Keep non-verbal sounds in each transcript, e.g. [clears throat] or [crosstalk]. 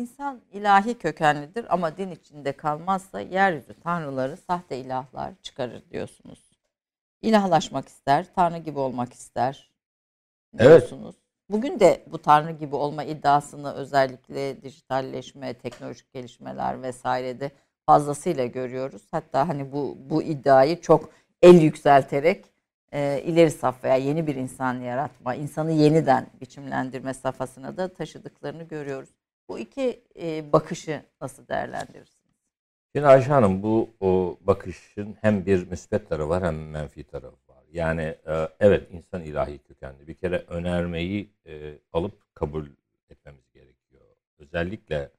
İnsan ilahi kökenlidir ama din içinde kalmazsa yeryüzü tanrıları sahte ilahlar çıkarır diyorsunuz. İlahlaşmak ister, tanrı gibi olmak ister diyorsunuz. Bugün de bu tanrı gibi olma iddiasını özellikle dijitalleşme, teknolojik gelişmeler vesairede fazlasıyla görüyoruz. Hatta hani bu bu iddiayı çok el yükselterek e, ileri safhaya yeni bir insan yaratma, insanı yeniden biçimlendirme safhasına da taşıdıklarını görüyoruz. Bu iki e, bakışı nasıl değerlendirirsiniz? Şimdi Ayşe Hanım bu o bakışın hem bir müsbet tarafı var hem menfi tarafı var. Yani e, evet insan ilahi kökenli. Bir kere önermeyi e, alıp kabul etmemiz gerekiyor. Özellikle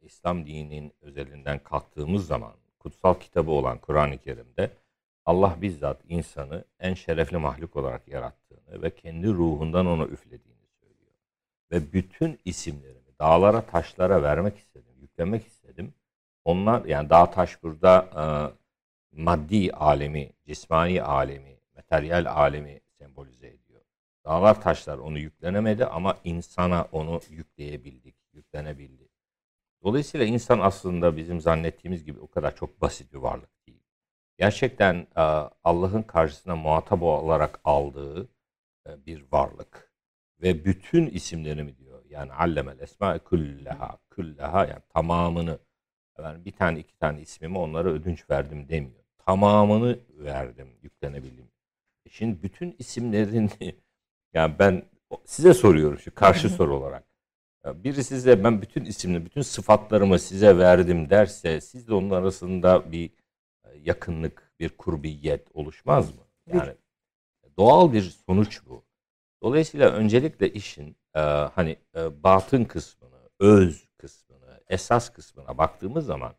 İslam dininin özelinden kalktığımız zaman kutsal kitabı olan Kur'an-ı Kerim'de Allah bizzat insanı en şerefli mahluk olarak yarattığını ve kendi ruhundan ona üflediğini söylüyor. Ve bütün isimlerimi dağlara taşlara vermek istedim, yüklemek istedim. Onlar yani dağ taş burada e, maddi alemi, cismani alemi, materyal alemi sembolize ediyor. Dağlar taşlar onu yüklenemedi ama insana onu yükleyebildik, yüklenebildi. Dolayısıyla insan aslında bizim zannettiğimiz gibi o kadar çok basit bir varlık değil. Gerçekten e, Allah'ın karşısına muhatap olarak aldığı e, bir varlık. Ve bütün isimlerimi diyor. Yani allemel esma külleha, külleha yani tamamını. Ben bir tane iki tane ismimi onlara ödünç verdim demiyor. Tamamını verdim, yüklenebildim. E şimdi bütün isimlerini [laughs] yani ben size soruyorum şu karşı [laughs] soru olarak. Biri size ben bütün isimli, bütün sıfatlarımı size verdim derse siz de onun arasında bir e, yakınlık, bir kurbiyet oluşmaz mı? Yani doğal bir sonuç bu. Dolayısıyla öncelikle işin e, hani e, batın kısmını, öz kısmını, esas kısmına baktığımız zaman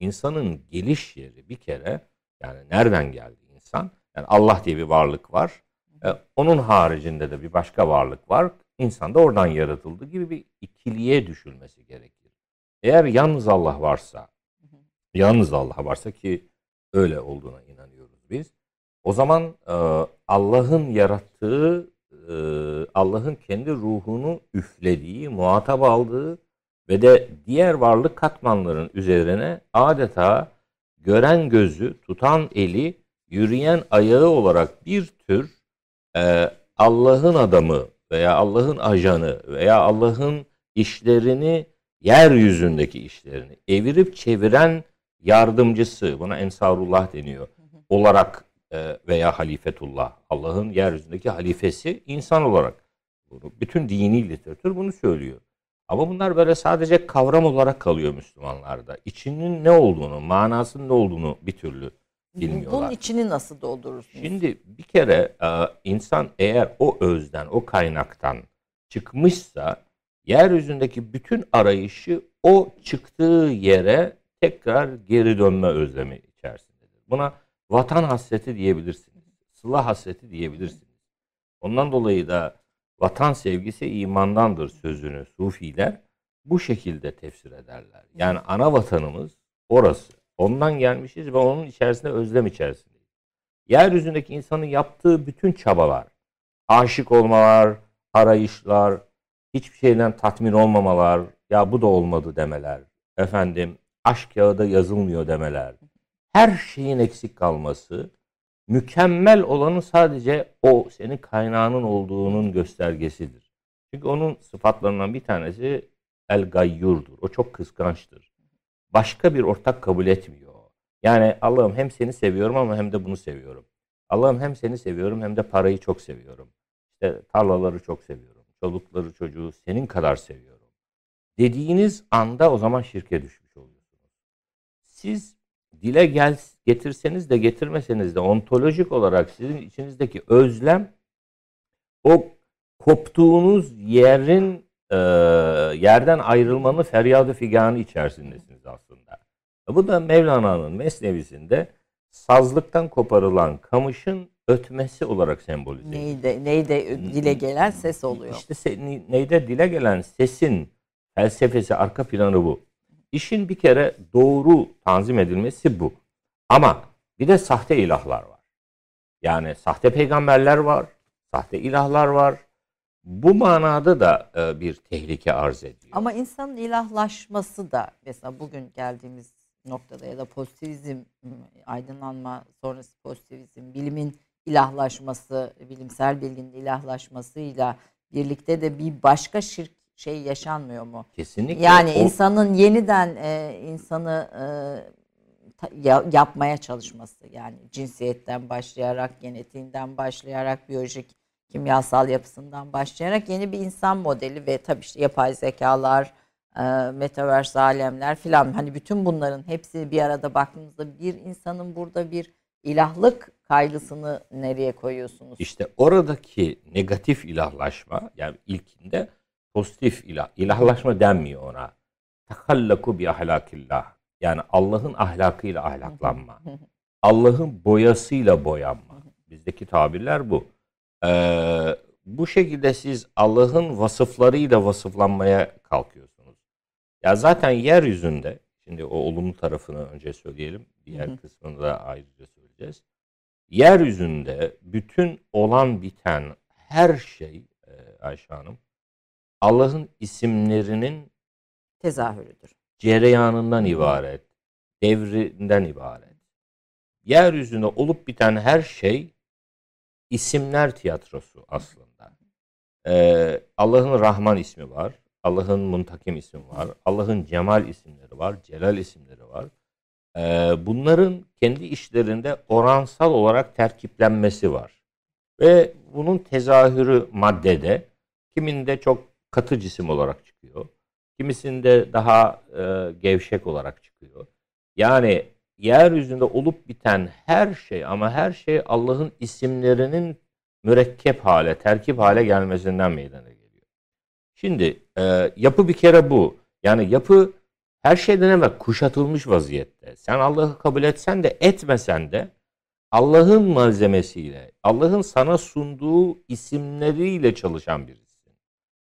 insanın geliş yeri bir kere yani nereden geldi insan? Yani Allah diye bir varlık var. E, onun haricinde de bir başka varlık var insan da oradan yaratıldı gibi bir ikiliye düşülmesi gerekir. Eğer yalnız Allah varsa, yalnız Allah varsa ki öyle olduğuna inanıyoruz biz. O zaman e, Allah'ın yarattığı, e, Allah'ın kendi ruhunu üflediği, muhatap aldığı ve de diğer varlık katmanların üzerine adeta gören gözü, tutan eli, yürüyen ayağı olarak bir tür e, Allah'ın adamı veya Allah'ın ajanı veya Allah'ın işlerini yeryüzündeki işlerini evirip çeviren yardımcısı buna ensarullah deniyor olarak veya halifetullah Allah'ın yeryüzündeki halifesi insan olarak bunu bütün dini literatür bunu söylüyor. Ama bunlar böyle sadece kavram olarak kalıyor Müslümanlarda. İçinin ne olduğunu, manasının ne olduğunu bir türlü bilmiyorlar. Bunun içini nasıl doldurursunuz? Şimdi bir kere e, insan eğer o özden, o kaynaktan çıkmışsa yeryüzündeki bütün arayışı o çıktığı yere tekrar geri dönme özlemi içerisindedir. Buna vatan hasreti diyebilirsiniz. Sıla hasreti diyebilirsiniz. Ondan dolayı da vatan sevgisi imandandır sözünü sufiler bu şekilde tefsir ederler. Yani ana vatanımız orası. Ondan gelmişiz ve onun içerisinde özlem içerisindeyiz. Yeryüzündeki insanın yaptığı bütün çabalar, aşık olmalar, arayışlar, hiçbir şeyden tatmin olmamalar, ya bu da olmadı demeler, efendim aşk kağıda yazılmıyor demeler, her şeyin eksik kalması, mükemmel olanın sadece o senin kaynağının olduğunun göstergesidir. Çünkü onun sıfatlarından bir tanesi el gayyurdur. O çok kıskançtır başka bir ortak kabul etmiyor. Yani Allah'ım hem seni seviyorum ama hem de bunu seviyorum. Allah'ım hem seni seviyorum hem de parayı çok seviyorum. İşte tarlaları çok seviyorum. Çolukları çocuğu senin kadar seviyorum. Dediğiniz anda o zaman şirke düşmüş oluyorsunuz. Siz dile gel getirseniz de getirmeseniz de ontolojik olarak sizin içinizdeki özlem o koptuğunuz yerin e, yerden ayrılmanın feryadı figanı içerisindesiniz aslında. Bu da Mevlana'nın mesnevisinde sazlıktan koparılan kamışın ötmesi olarak sembolize ediyor. Neyde, neyde dile gelen ses oluyor. İşte se, neyde dile gelen sesin felsefesi, arka planı bu. İşin bir kere doğru tanzim edilmesi bu. Ama bir de sahte ilahlar var. Yani sahte peygamberler var, sahte ilahlar var, bu manada da e, bir tehlike arz ediyor. Ama insanın ilahlaşması da mesela bugün geldiğimiz noktada ya da pozitivizm, aydınlanma sonrası pozitivizm, bilimin ilahlaşması, bilimsel bilginin ilahlaşmasıyla birlikte de bir başka şirk şey yaşanmıyor mu? Kesinlikle. Yani o- insanın yeniden e, insanı e, ta- ya- yapmaya çalışması yani cinsiyetten başlayarak, genetiğinden başlayarak, biyolojik kimyasal yapısından başlayarak yeni bir insan modeli ve tabii işte yapay zekalar, e, metaverse alemler filan hani bütün bunların hepsi bir arada baktığımızda bir insanın burada bir ilahlık kaygısını nereye koyuyorsunuz? İşte oradaki negatif ilahlaşma yani ilkinde pozitif ilah. İlahlaşma denmiyor ona. Takallaku bi ahlakillah. Yani Allah'ın ahlakıyla ahlaklanma. [laughs] Allah'ın boyasıyla boyanma. Bizdeki tabirler bu. Ee, bu şekilde siz Allah'ın vasıflarıyla vasıflanmaya kalkıyorsunuz. Ya zaten yeryüzünde, şimdi o olumlu tarafını önce söyleyelim, diğer kısmını da ayrıca söyleyeceğiz. Yeryüzünde bütün olan biten her şey e, Ayşe Hanım, Allah'ın isimlerinin Tezahürüdür. cereyanından ibaret, devrinden ibaret. Yeryüzünde olup biten her şey isimler tiyatrosu aslında. Ee, Allah'ın Rahman ismi var, Allah'ın Muntakim ismi var, Allah'ın Cemal isimleri var, Celal isimleri var. Ee, bunların kendi işlerinde oransal olarak terkiplenmesi var. Ve bunun tezahürü maddede, kiminde çok katı cisim olarak çıkıyor, kimisinde daha e, gevşek olarak çıkıyor. Yani yeryüzünde olup biten her şey ama her şey Allah'ın isimlerinin mürekkep hale, terkip hale gelmesinden meydana geliyor. Şimdi e, yapı bir kere bu. Yani yapı her şeyden evvel kuşatılmış vaziyette. Sen Allah'ı kabul etsen de etmesen de Allah'ın malzemesiyle, Allah'ın sana sunduğu isimleriyle çalışan birisin.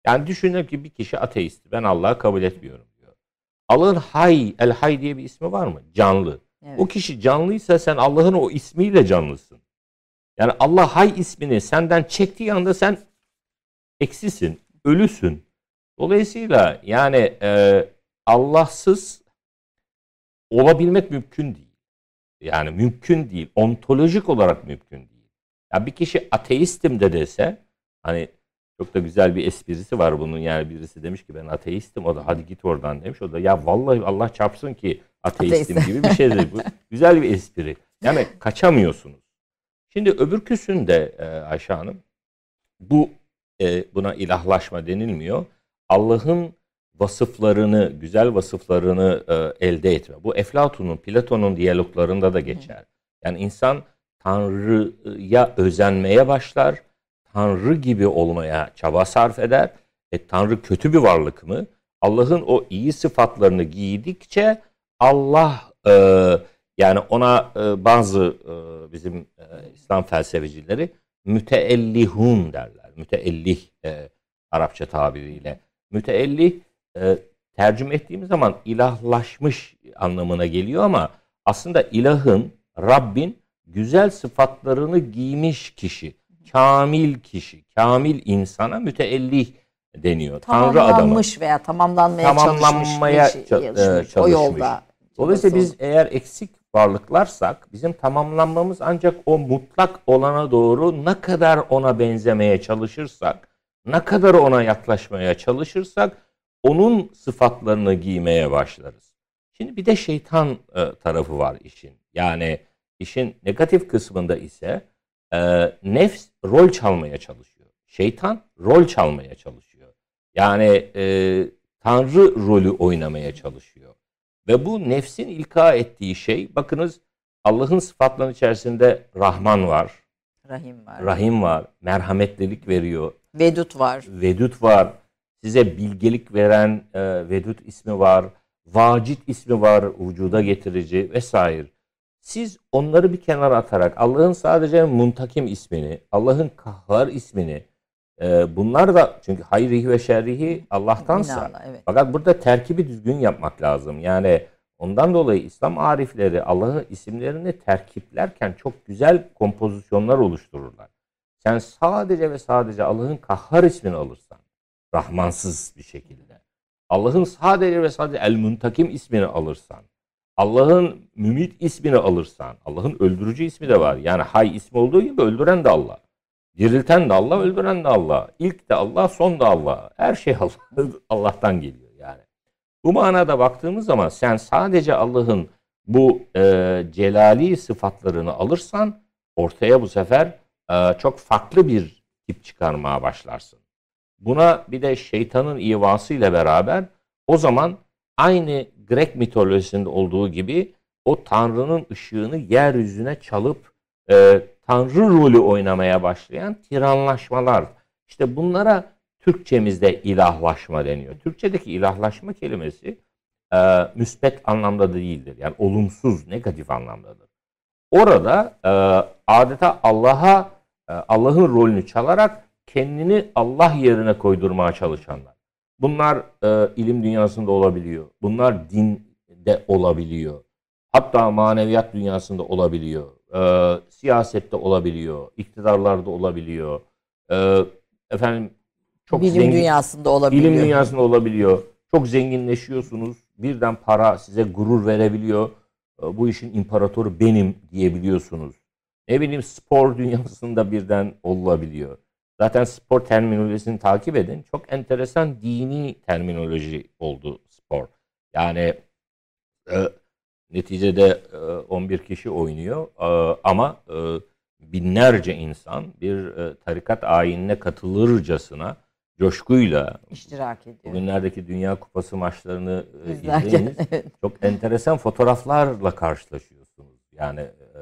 Yani düşünelim ki bir kişi ateist. Ben Allah'ı kabul etmiyorum diyor. Allah'ın Hay, El Hay diye bir ismi var mı? Canlı. Evet. O kişi canlıysa sen Allah'ın o ismiyle canlısın. Yani Allah Hay ismini senden çektiği anda sen eksisin, ölüsün. Dolayısıyla yani e, Allahsız olabilmek mümkün değil. Yani mümkün değil. Ontolojik olarak mümkün değil. Ya bir kişi ateistim de dese hani çok da güzel bir esprisi var bunun. Yani birisi demiş ki ben ateistim. O da hadi git oradan demiş. O da ya vallahi Allah çarpsın ki ateistim Ateist. gibi bir şey dedi. Bu [laughs] güzel bir espri. Yani kaçamıyorsunuz. Şimdi öbürküsünde e, Ayşe Hanım bu e, buna ilahlaşma denilmiyor. Allah'ın vasıflarını, güzel vasıflarını e, elde etme. Bu Eflatun'un, Platon'un diyaloglarında da geçer. Yani insan Tanrı'ya özenmeye başlar. Tanrı gibi olmaya çaba sarf eder. E, Tanrı kötü bir varlık mı? Allah'ın o iyi sıfatlarını giydikçe Allah e, yani ona e, bazı e, bizim e, İslam felsefecileri müteellihun derler. Müteellih e, Arapça tabiriyle. Müteellih e, tercüme ettiğimiz zaman ilahlaşmış anlamına geliyor ama aslında ilahın, Rabbin güzel sıfatlarını giymiş kişi, kamil kişi, kamil insana müteellih deniyor. Tanrı adamı. Tamamlanmış veya tamamlanmaya, Tamamlanmaya çalışmış, bir ça- e, çalışmış. o çalışmış. yolda. Dolayısıyla biz eğer eksik varlıklarsak bizim tamamlanmamız ancak o mutlak olana doğru ne kadar ona benzemeye çalışırsak, ne kadar ona yaklaşmaya çalışırsak onun sıfatlarını giymeye başlarız. Şimdi bir de şeytan e, tarafı var işin. Yani işin negatif kısmında ise e, nefs rol çalmaya çalışıyor. Şeytan rol çalmaya çalışıyor. Yani e, Tanrı rolü oynamaya çalışıyor. Ve bu nefsin ilka ettiği şey, bakınız Allah'ın sıfatlarının içerisinde Rahman var, Rahim var. Rahim var, merhametlilik veriyor, Vedut var. Vedut var, size bilgelik veren e, Vedut ismi var, Vacit ismi var, vücuda getirici vesaire. Siz onları bir kenara atarak Allah'ın sadece Muntakim ismini, Allah'ın Kahhar ismini, e, bunlar da çünkü hayrihi ve şerrihi Allah'tansa. Minallah, evet. Fakat burada terkibi düzgün yapmak lazım. Yani ondan dolayı İslam arifleri Allah'ın isimlerini terkiplerken çok güzel kompozisyonlar oluştururlar. Sen sadece ve sadece Allah'ın kahhar ismini alırsan, rahmansız bir şekilde, Allah'ın sadece ve sadece El Muntakim ismini alırsan, Allah'ın Mümit ismini alırsan, Allah'ın öldürücü ismi de var. Yani Hay ismi olduğu gibi öldüren de Allah. Dirilten de Allah, öldüren de Allah. İlk de Allah, son da Allah. Her şey Allah, [laughs] Allah'tan geliyor yani. Bu manada baktığımız zaman sen sadece Allah'ın bu e, celali sıfatlarını alırsan ortaya bu sefer e, çok farklı bir tip çıkarmaya başlarsın. Buna bir de şeytanın ivası ile beraber o zaman aynı Grek mitolojisinde olduğu gibi o Tanrı'nın ışığını yeryüzüne çalıp e, Tanrı rolü oynamaya başlayan tiranlaşmalar. İşte bunlara Türkçemizde ilahlaşma deniyor. Türkçedeki ilahlaşma kelimesi e, müspet anlamda değildir. Yani olumsuz, negatif anlamdadır. Orada e, adeta Allah'a e, Allah'ın rolünü çalarak kendini Allah yerine koydurmaya çalışanlar. Bunlar e, ilim dünyasında olabiliyor. Bunlar dinde olabiliyor. Hatta maneviyat dünyasında olabiliyor. E, siyasette olabiliyor. iktidarlarda olabiliyor. E, efendim çok bilim zengin, dünyasında olabiliyor. Bilim dünyasında olabiliyor. Çok zenginleşiyorsunuz. Birden para size gurur verebiliyor. E, bu işin imparatoru benim diyebiliyorsunuz. Ne bileyim spor [laughs] dünyasında birden olabiliyor. Zaten spor terminolojisini takip edin. Çok enteresan dini terminoloji oldu spor. Yani e, neticede e, 11 kişi oynuyor e, ama e, binlerce insan bir e, tarikat ayinine katılırcasına coşkuyla iştirak ediyor. Bugünlerdeki Dünya Kupası maçlarını e, izleyiniz. Çok enteresan fotoğraflarla karşılaşıyorsunuz. Yani e,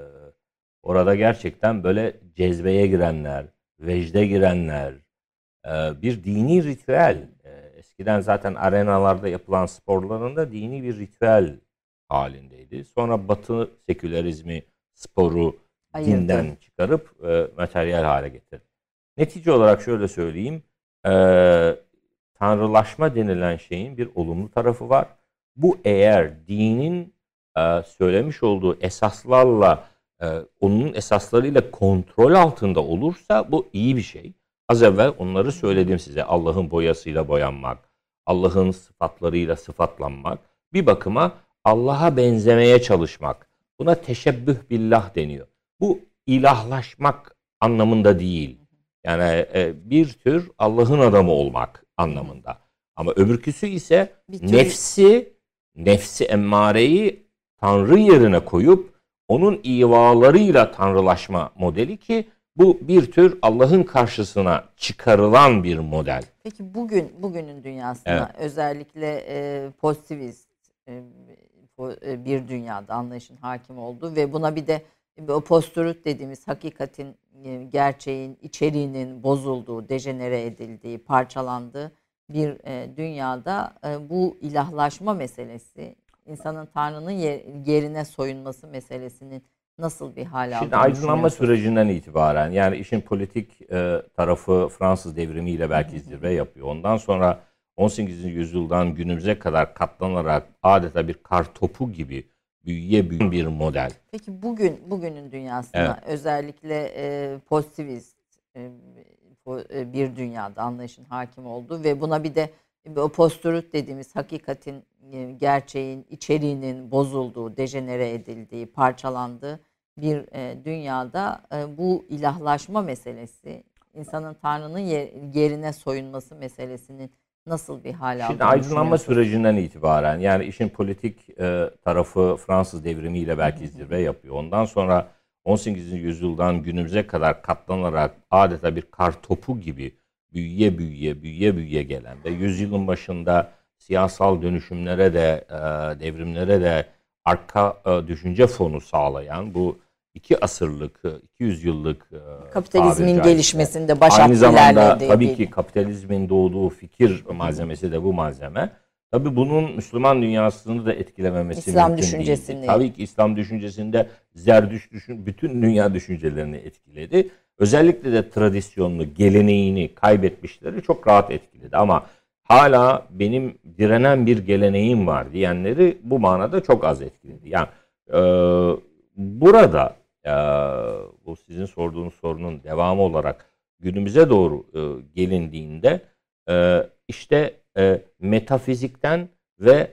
orada gerçekten böyle cezbeye girenler, vecde girenler, e, bir dini ritüel. E, eskiden zaten arenalarda yapılan sporlarında dini bir ritüel halindeydi. Sonra Batı sekülerizmi sporu Ayırdı. dinden çıkarıp e, materyal hale getirdi. Netice olarak şöyle söyleyeyim. E, tanrılaşma denilen şeyin bir olumlu tarafı var. Bu eğer dinin e, söylemiş olduğu esaslarla e, onun esaslarıyla kontrol altında olursa bu iyi bir şey. Az evvel onları söyledim size. Allah'ın boyasıyla boyanmak, Allah'ın sıfatlarıyla sıfatlanmak. Bir bakıma Allah'a benzemeye çalışmak. Buna teşebbüh billah deniyor. Bu ilahlaşmak anlamında değil. Yani e, bir tür Allah'ın adamı olmak anlamında. Ama öbürküsü ise tür... nefsi, nefsi emmareyi Tanrı yerine koyup onun ivalarıyla tanrılaşma modeli ki bu bir tür Allah'ın karşısına çıkarılan bir model. Peki bugün bugünün dünyasında evet. özellikle e, pozitivist e, e, bir dünyada anlayışın hakim olduğu ve buna bir de o postürüt dediğimiz hakikatin, e, gerçeğin, içeriğinin bozulduğu, dejenere edildiği, parçalandığı bir e, dünyada bu ilahlaşma meselesi insanın Tanrı'nın yerine soyunması meselesinin nasıl bir hal Şimdi aydınlanma sürecinden itibaren yani işin politik e, tarafı Fransız devrimiyle belki zirve yapıyor. Ondan sonra 18. yüzyıldan günümüze kadar katlanarak adeta bir kar topu gibi büyüye büyüyen bir model. Peki bugün bugünün dünyasında evet. özellikle e, pozitivist e, e, bir dünyada anlayışın hakim olduğu ve buna bir de o postürüt dediğimiz hakikatin, gerçeğin, içeriğinin bozulduğu, dejenere edildiği, parçalandığı bir e, dünyada e, bu ilahlaşma meselesi, insanın Tanrı'nın yerine soyunması meselesinin nasıl bir hal Şimdi aydınlanma sürecinden itibaren yani işin politik tarafı Fransız devrimiyle belki zirve yapıyor. Ondan sonra 18. yüzyıldan günümüze kadar katlanarak adeta bir kar topu gibi büyüye büyüye büyüye büyüye gelen ve yüzyılın başında siyasal dönüşümlere de e, devrimlere de arka e, düşünce fonu sağlayan bu iki asırlık, 200 yıllık e, kapitalizmin gelişmesinde başat Aynı zamanda tabii ki kapitalizmin doğduğu fikir malzemesi de bu malzeme. Tabii bunun Müslüman dünyasını da etkilememesi İslam mümkün düşüncesini. Değildi. Tabii ki İslam düşüncesinde Zerdüş düşün, bütün dünya düşüncelerini etkiledi. Özellikle de tradisyonlu geleneğini kaybetmişleri çok rahat etkiledi. Ama hala benim direnen bir geleneğim var diyenleri bu manada çok az etkiledi. Yani e, burada e, bu sizin sorduğunuz sorunun devamı olarak günümüze doğru e, gelindiğinde e, işte e, metafizikten ve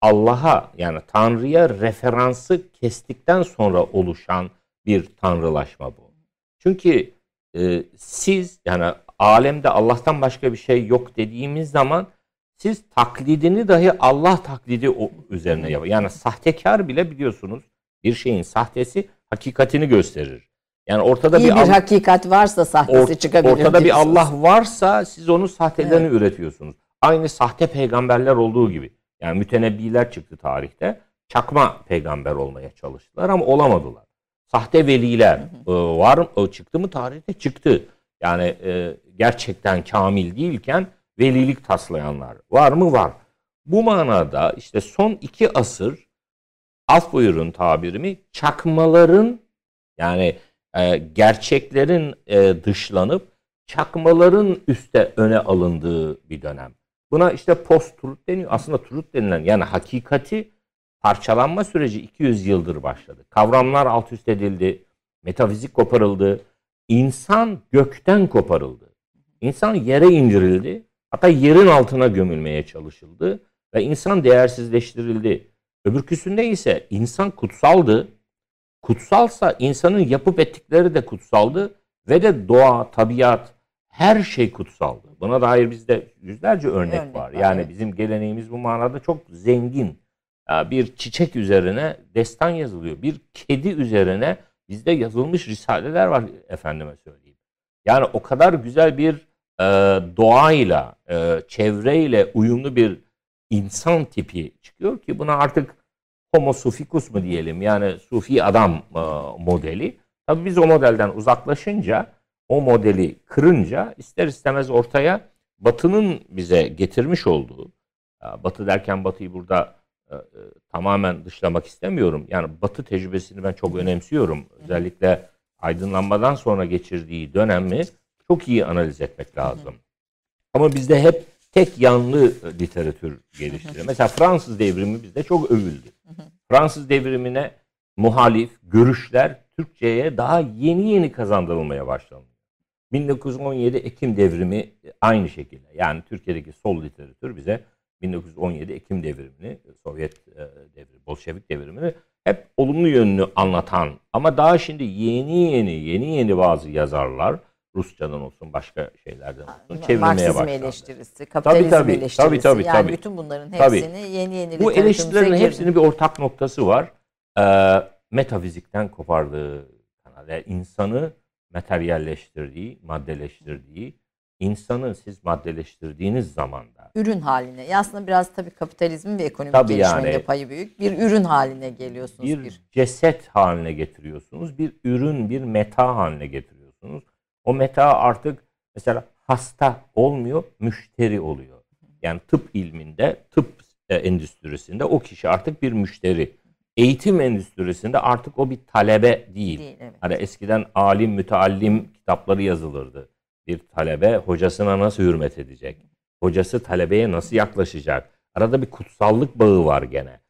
Allah'a yani Tanrı'ya referansı kestikten sonra oluşan bir tanrılaşma bu. Çünkü e, siz yani alemde Allah'tan başka bir şey yok dediğimiz zaman siz taklidini dahi Allah taklidi o üzerine yapar. Yani sahtekar bile biliyorsunuz bir şeyin sahtesi hakikatini gösterir. Yani ortada İyi bir, bir, hakikat varsa sahtesi Or- çıkabilir. Ortada bir. Allah varsa siz onun sahtelerini üretiyorsunuz. Aynı sahte peygamberler olduğu gibi. Yani mütenebbiler çıktı tarihte. Çakma peygamber olmaya çalıştılar ama olamadılar. Sahte veliler e, var? E, Çıktı mı tarihte? Çıktı. Yani e, gerçekten kamil değilken velilik taslayanlar var mı? Var. Bu manada işte son iki asır af buyurun tabirimi çakmaların yani e, gerçeklerin e, dışlanıp çakmaların üste öne alındığı bir dönem. Buna işte post truth deniyor. Aslında truth denilen yani hakikati parçalanma süreci 200 yıldır başladı. Kavramlar alt üst edildi. Metafizik koparıldı. İnsan gökten koparıldı. İnsan yere indirildi. Hatta yerin altına gömülmeye çalışıldı. Ve insan değersizleştirildi. Öbürküsünde ise insan kutsaldı. Kutsalsa insanın yapıp ettikleri de kutsaldı. Ve de doğa, tabiat, her şey kutsaldı. Buna dair bizde yüzlerce örnek, Örnek var. Yani evet. bizim geleneğimiz bu manada çok zengin. Bir çiçek üzerine destan yazılıyor. Bir kedi üzerine bizde yazılmış risaleler var efendime söyleyeyim. Yani o kadar güzel bir e, doğayla, e, çevreyle uyumlu bir insan tipi çıkıyor ki buna artık homo suficus mu diyelim yani sufi adam e, modeli. Tabii biz o modelden uzaklaşınca, o modeli kırınca ister istemez ortaya Batı'nın bize getirmiş olduğu, ya Batı derken Batı'yı burada e, e, tamamen dışlamak istemiyorum. Yani Batı tecrübesini ben çok önemsiyorum. Özellikle aydınlanmadan sonra geçirdiği dönemi çok iyi analiz etmek lazım. Ama bizde hep tek yanlı e, literatür geliştiriyor. Mesela Fransız devrimi bizde çok övüldü. Fransız devrimine muhalif görüşler Türkçe'ye daha yeni yeni kazandırılmaya başlandı. 1917 Ekim devrimi aynı şekilde. Yani Türkiye'deki sol literatür bize 1917 Ekim devrimini, Sovyet e, devrimi, Bolşevik devrimini hep olumlu yönünü anlatan ama daha şimdi yeni yeni yeni yeni bazı yazarlar Rusçadan olsun başka şeylerden olsun çevirmeye Marksizm başlandı. eleştirisi, kapitalizm tabii, eleştirisi. tabii, tabii, yani tabii. bütün bunların Tabii. hepsini yeni yeni Bu eleştirilerin girdi. hepsinin bir ortak noktası var. Ee, metafizikten kopardığı. Yani insanı materyalleştirdiği, maddeleştirdiği, insanı siz maddeleştirdiğiniz zaman da ürün haline. Ya aslında biraz tabii kapitalizmin ve ekonomik Tabii gelişmenin yani. payı büyük. Bir ürün haline geliyorsunuz. bir Bir, ceset haline getiriyorsunuz. Bir ürün, bir meta haline getiriyorsunuz. O meta artık mesela hasta olmuyor, müşteri oluyor. Yani tıp ilminde, tıp e, endüstrisinde o kişi artık bir müşteri. Eğitim endüstrisinde artık o bir talebe değil. değil. Evet. Hani eskiden alim, müteallim kitapları yazılırdı. Bir talebe hocasına nasıl hürmet edecek? Hocası talebeye nasıl yaklaşacak? Arada bir kutsallık bağı var gene.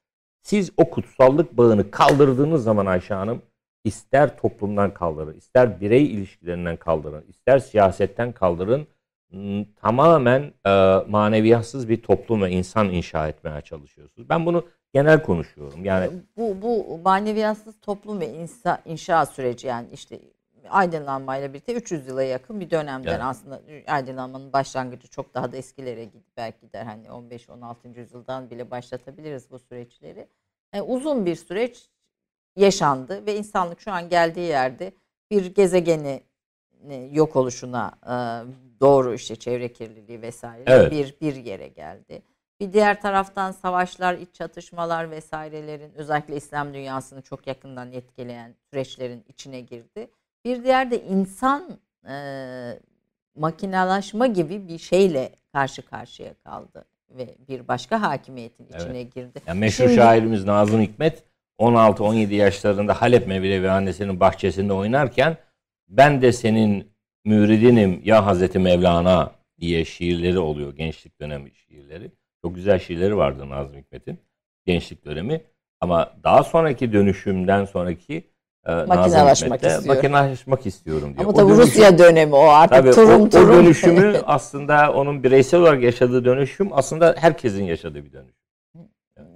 Siz o kutsallık bağını kaldırdığınız zaman Ayşe Hanım ister toplumdan kaldırın, ister birey ilişkilerinden kaldırın, ister siyasetten kaldırın m, tamamen e, maneviyatsız bir toplum ve insan inşa etmeye çalışıyorsunuz. Ben bunu genel konuşuyorum. Yani Bu, bu maneviyatsız toplum ve insa, inşa süreci yani işte aydınlanmayla birlikte 300 yıla yakın bir dönemden Evet. aslında aydınlanmanın başlangıcı çok daha da eskilere gider belki gider hani 15-16. yüzyıldan bile başlatabiliriz bu süreçleri. Yani uzun bir süreç yaşandı ve insanlık şu an geldiği yerde bir gezegeni e, yok oluşuna e, doğru işte çevre kirliliği vesaire Evet. bir bir yere geldi. Bir diğer taraftan savaşlar, iç çatışmalar vesairelerin özellikle İslam dünyasını çok yakından etkileyen süreçlerin içine girdi. Bir diğer de insan e, makinalaşma gibi bir şeyle karşı karşıya kaldı ve bir başka hakimiyetin Evet. içine girdi. Yani meşhur Şimdi- şairimiz Nazım Hikmet 16-17 yaşlarında Halep Mevlevi annesinin bahçesinde oynarken ben de senin müridinim ya Hazreti Mevlana diye şiirleri oluyor gençlik dönemi şiirleri. Çok güzel şiirleri vardı Nazım Hikmet'in gençlik dönemi. Ama daha sonraki dönüşümden sonraki e, Nazım Makinalaşmak istiyor. Makinalaşmak istiyorum diyor. Ama O tabii dönüşüm- Rusya dönemi o artık Tabii turum o, o turum. dönüşümü [laughs] aslında onun bireysel olarak yaşadığı dönüşüm aslında herkesin yaşadığı bir dönüşüm.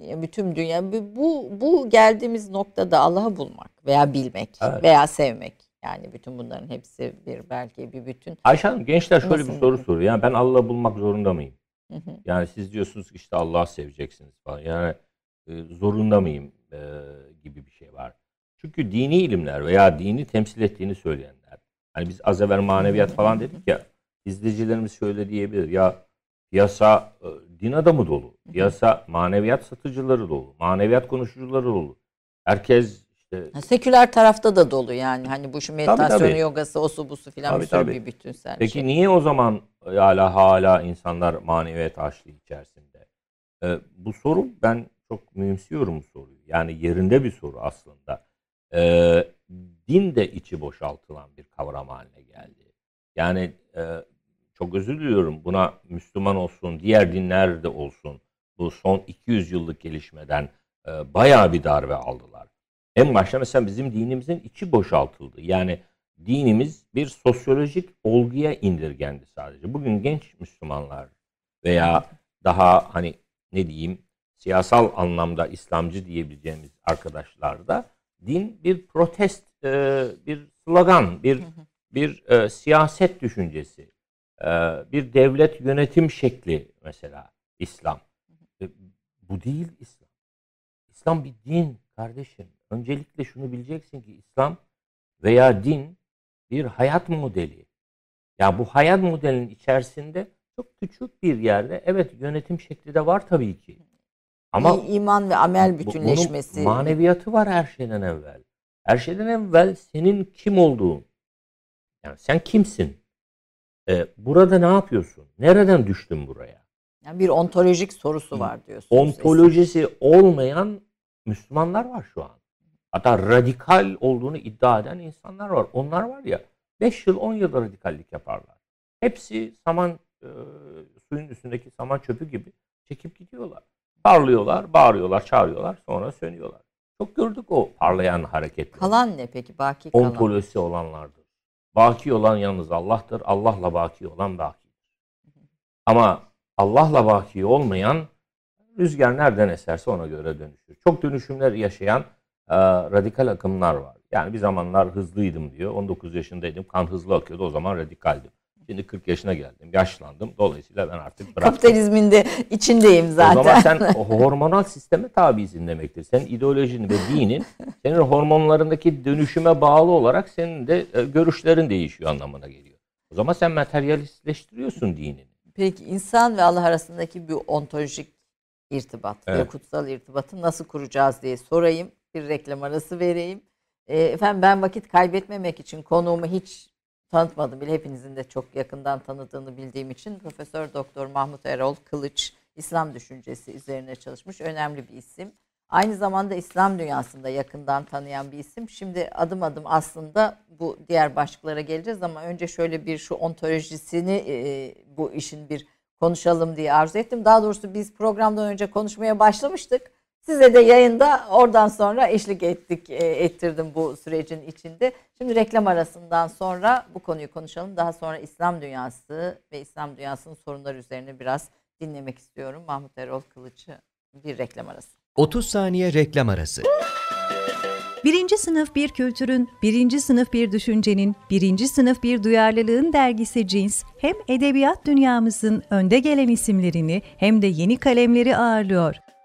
Ya bütün dünya bu bu, bu geldiğimiz noktada Allah'ı bulmak veya bilmek Evet. veya sevmek. Yani bütün bunların hepsi bir belki bir bütün. Ayşe Hanım gençler şöyle Nasıl? bir soru soruyor. Yani ben Allah'ı bulmak zorunda mıyım? Hı hı. Yani siz diyorsunuz ki işte Allah'ı seveceksiniz falan. Yani e, zorunda mıyım e, gibi bir şey var. Çünkü dini ilimler veya dini temsil ettiğini söyleyenler. Hani biz az evvel maneviyat falan dedik ya. İzleyicilerimiz şöyle diyebilir. Ya piyasa e, din adamı dolu. Piyasa maneviyat satıcıları dolu. Maneviyat konuşucuları dolu. Herkes işte Seküler tarafta da dolu yani. Hani bu şu meditasyonu, tabii. yogası, osu busu filan Tabii, bir sürü tabii. bir bütünsel Peki şey. niye o zaman hala hala insanlar maneviyat açlığı içerisinde? Ee, bu soru ben çok mühimsiyorum bu soruyu. Yani yerinde bir soru aslında. Ee, din de içi boşaltılan bir kavram haline geldi. Yani e, çok özür diliyorum buna Müslüman olsun, diğer dinler de olsun bu son 200 yıllık gelişmeden e, bayağı bir darbe aldılar. En başta mesela bizim dinimizin içi boşaltıldı. Yani dinimiz bir sosyolojik olguya indirgendi sadece. Bugün genç Müslümanlar veya daha hani ne diyeyim siyasal anlamda İslamcı diyebileceğimiz arkadaşlarda din bir protest, e, bir slogan, bir bir e, siyaset düşüncesi, e, bir devlet yönetim şekli mesela İslam. E, bu değil İslam. İslam bir din kardeşim. Öncelikle şunu bileceksin ki İslam veya din bir hayat modeli. Ya bu hayat modelinin içerisinde çok küçük bir yerde evet yönetim şekli de var tabii ki. Ama İ- iman ve amel bütünleşmesi. bunun maneviyatı var her şeyden evvel. Her şeyden evvel senin kim olduğun. Yani sen kimsin? Ee, burada ne yapıyorsun? Nereden düştün buraya? Yani bir ontolojik sorusu var diyorsunuz. Ontolojisi olmayan Müslümanlar var şu an. Hatta radikal olduğunu iddia eden insanlar var. Onlar var ya 5 yıl 10 yıl radikallik yaparlar. Hepsi saman e, suyun üstündeki saman çöpü gibi çekip gidiyorlar. Parlıyorlar, bağırıyorlar, çağırıyorlar, sonra sönüyorlar. Çok gördük o parlayan hareketleri. Kalan ne peki? Baki kalan. Ontolojisi olanlardır. Baki olan yalnız Allah'tır. Allah'la baki olan bakidir. Ama Allah'la baki olmayan rüzgar nereden eserse ona göre dönüşür. Çok dönüşümler yaşayan e, radikal akımlar var. Yani bir zamanlar hızlıydım diyor. 19 yaşındaydım. Kan hızlı akıyordu. O zaman radikaldim. Şimdi 40 yaşına geldim. Yaşlandım. Dolayısıyla ben artık bıraktım. Kapitalizmin de içindeyim zaten. O zaman sen hormonal sisteme tabisin demektir. Senin ideolojin ve dinin senin hormonlarındaki dönüşüme bağlı olarak senin de e, görüşlerin değişiyor anlamına geliyor. O zaman sen materyalistleştiriyorsun dinini. Peki insan ve Allah arasındaki bu ontolojik irtibat ve Evet. kutsal irtibatı nasıl kuracağız diye sorayım. Bir reklam arası vereyim. Ee, efendim ben vakit kaybetmemek için konuğumu hiç tanıtmadım bile. Hepinizin de çok yakından tanıdığını bildiğim için Profesör Doktor Mahmut Erol Kılıç İslam düşüncesi üzerine çalışmış önemli bir isim. Aynı zamanda İslam dünyasında yakından tanıyan bir isim. Şimdi adım adım aslında bu diğer başlıklara geleceğiz ama önce şöyle bir şu ontolojisini e, bu işin bir konuşalım diye arzu ettim. Daha doğrusu biz programdan önce konuşmaya başlamıştık. Size de yayında oradan sonra eşlik ettik, e, ettirdim bu sürecin içinde. Şimdi reklam arasından sonra bu konuyu konuşalım. Daha sonra İslam dünyası ve İslam dünyasının sorunları üzerine biraz dinlemek istiyorum. Mahmut Erol Kılıç'ı bir reklam arası. 30 saniye reklam arası. Birinci sınıf bir kültürün, birinci sınıf bir düşüncenin, birinci sınıf bir duyarlılığın dergisi Cins, hem edebiyat dünyamızın önde gelen isimlerini hem de yeni kalemleri ağırlıyor.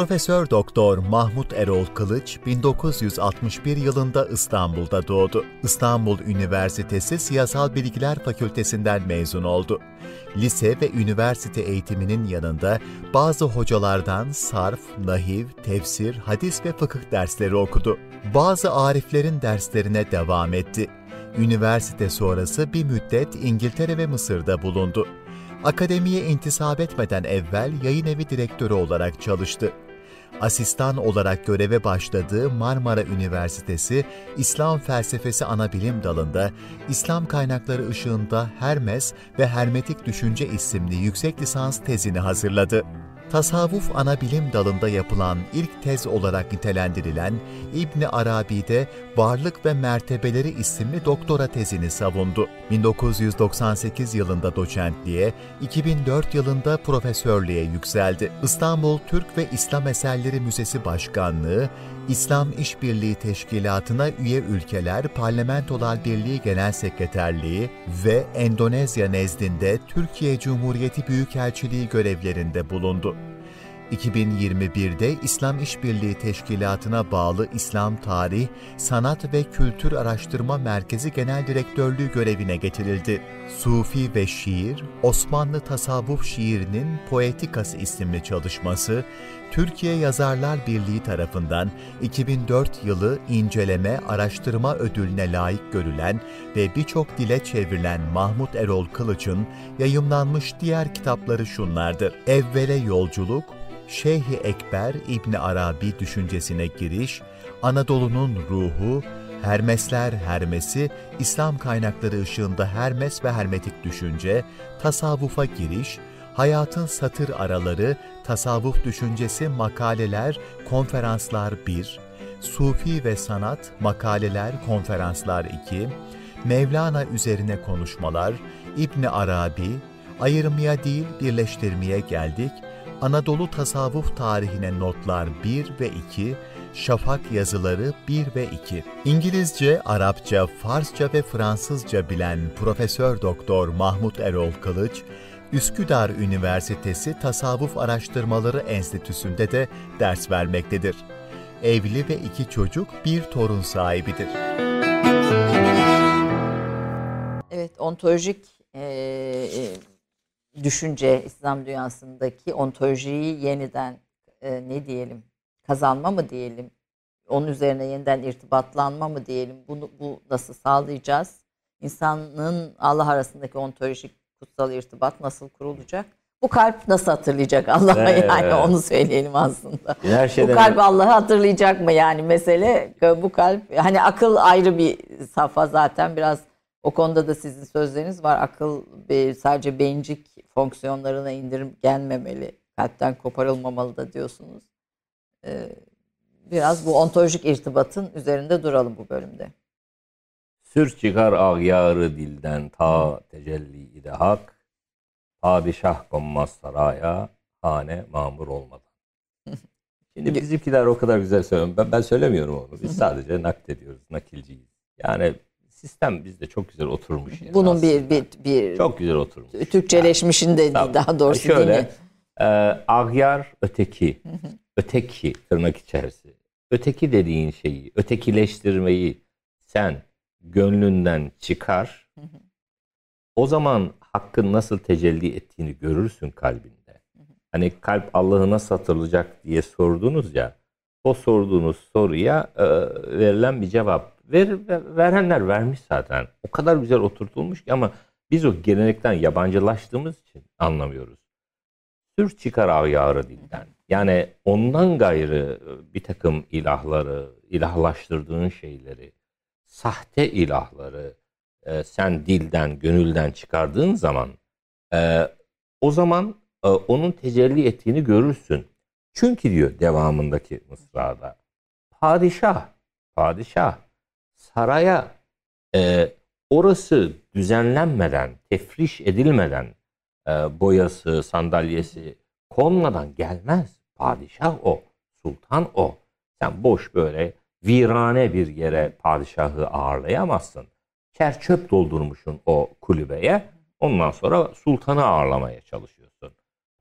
Profesör Doktor Mahmut Erol Kılıç 1961 yılında İstanbul'da doğdu. İstanbul Üniversitesi Siyasal Bilgiler Fakültesinden mezun oldu. Lise ve üniversite eğitiminin yanında bazı hocalardan sarf, nahiv, tefsir, hadis ve fıkıh dersleri okudu. Bazı ariflerin derslerine devam etti. Üniversite sonrası bir müddet İngiltere ve Mısır'da bulundu. Akademiye intisap etmeden evvel yayın evi direktörü olarak çalıştı. Asistan olarak göreve başladığı Marmara Üniversitesi İslam Felsefesi Anabilim Dalı'nda İslam kaynakları ışığında Hermes ve Hermetik Düşünce isimli yüksek lisans tezini hazırladı. Tasavvuf ana bilim dalında yapılan ilk tez olarak nitelendirilen İbni Arabi'de Varlık ve Mertebeleri isimli doktora tezini savundu. 1998 yılında doçentliğe, 2004 yılında profesörlüğe yükseldi. İstanbul Türk ve İslam Eserleri Müzesi Başkanlığı, İslam İşbirliği Teşkilatı'na üye ülkeler Parlamentolar Birliği Genel Sekreterliği ve Endonezya nezdinde Türkiye Cumhuriyeti Büyükelçiliği görevlerinde bulundu. 2021'de İslam İşbirliği Teşkilatı'na bağlı İslam Tarih, Sanat ve Kültür Araştırma Merkezi Genel Direktörlüğü görevine getirildi. Sufi ve Şiir, Osmanlı Tasavvuf Şiirinin Poetikası isimli çalışması, Türkiye Yazarlar Birliği tarafından 2004 yılı inceleme araştırma ödülüne layık görülen ve birçok dile çevrilen Mahmut Erol Kılıç'ın yayımlanmış diğer kitapları şunlardır. Evvele Yolculuk, Şeyh-i Ekber İbni Arabi düşüncesine giriş, Anadolu'nun ruhu, Hermesler Hermesi, İslam kaynakları ışığında Hermes ve Hermetik düşünce, tasavvufa giriş, hayatın satır araları, tasavvuf düşüncesi makaleler, konferanslar 1, Sufi ve sanat, makaleler, konferanslar 2, Mevlana üzerine konuşmalar, İbni Arabi, ayırmaya değil birleştirmeye geldik, Anadolu tasavvuf tarihine notlar 1 ve 2, Şafak yazıları 1 ve 2. İngilizce, Arapça, Farsça ve Fransızca bilen Profesör Doktor Mahmut Erol Kılıç, Üsküdar Üniversitesi Tasavvuf Araştırmaları Enstitüsü'nde de ders vermektedir. Evli ve iki çocuk, bir torun sahibidir. Evet, ontolojik e, e, düşünce İslam dünyasındaki ontolojiyi yeniden e, ne diyelim kazanma mı diyelim onun üzerine yeniden irtibatlanma mı diyelim bunu bu nasıl sağlayacağız insanın Allah arasındaki ontolojik kutsal irtibat nasıl kurulacak? Bu kalp nasıl hatırlayacak Allah'ı Evet. yani onu söyleyelim aslında. Her bu şeyden kalp Allah'ı hatırlayacak mı yani mesele? Bu kalp hani akıl ayrı bir safa zaten. Biraz o konuda da sizin sözleriniz var. Akıl sadece beyincik fonksiyonlarına indirim gelmemeli. Kalpten koparılmamalı da diyorsunuz. Ee, biraz bu ontolojik irtibatın üzerinde duralım bu bölümde. Sür çıkar ağyarı dilden ta tecelli ide hak. Padişah konmaz saraya, hane mamur olmadan. [laughs] Şimdi bizimkiler o kadar güzel söylüyor. Ben, ben söylemiyorum onu. Biz sadece naklediyoruz, nakilciyiz. Yani sistem bizde çok güzel oturmuş. yani Bunun bir bir bir çok güzel oturmuş. Türkçeleşmişinde Tabii. daha doğrusu Şöyle, değil mi? e, ağyar öteki, öteki tırnak içerisi. Öteki dediğin şeyi, ötekileştirmeyi sen gönlünden çıkar. O zaman hakkın nasıl tecelli ettiğini görürsün kalbinde. Hani kalp Allah'ı nasıl hatırlayacak diye sordunuz ya. O sorduğunuz soruya e, verilen bir cevap. Ver, ver- verenler vermiş zaten. O kadar güzel oturtulmuş ki ama biz o gelenekten yabancılaştığımız için anlamıyoruz. Sür çıkar ağyarı dilden. Yani ondan gayrı e, bir takım ilahları, ilahlaştırdığın şeyleri, sahte ilahları e, sen dilden, gönülden çıkardığın zaman e, o zaman e, onun tecelli ettiğini görürsün. Çünkü diyor devamındaki mısrada padişah, padişah saraya e, orası düzenlenmeden, tefriş edilmeden e, boyası, sandalyesi konmadan gelmez. Padişah o, sultan o. Sen boş böyle virane bir yere padişahı ağırlayamazsın. Çerçöp doldurmuşsun o kulübeye. Ondan sonra sultanı ağırlamaya çalışıyorsun.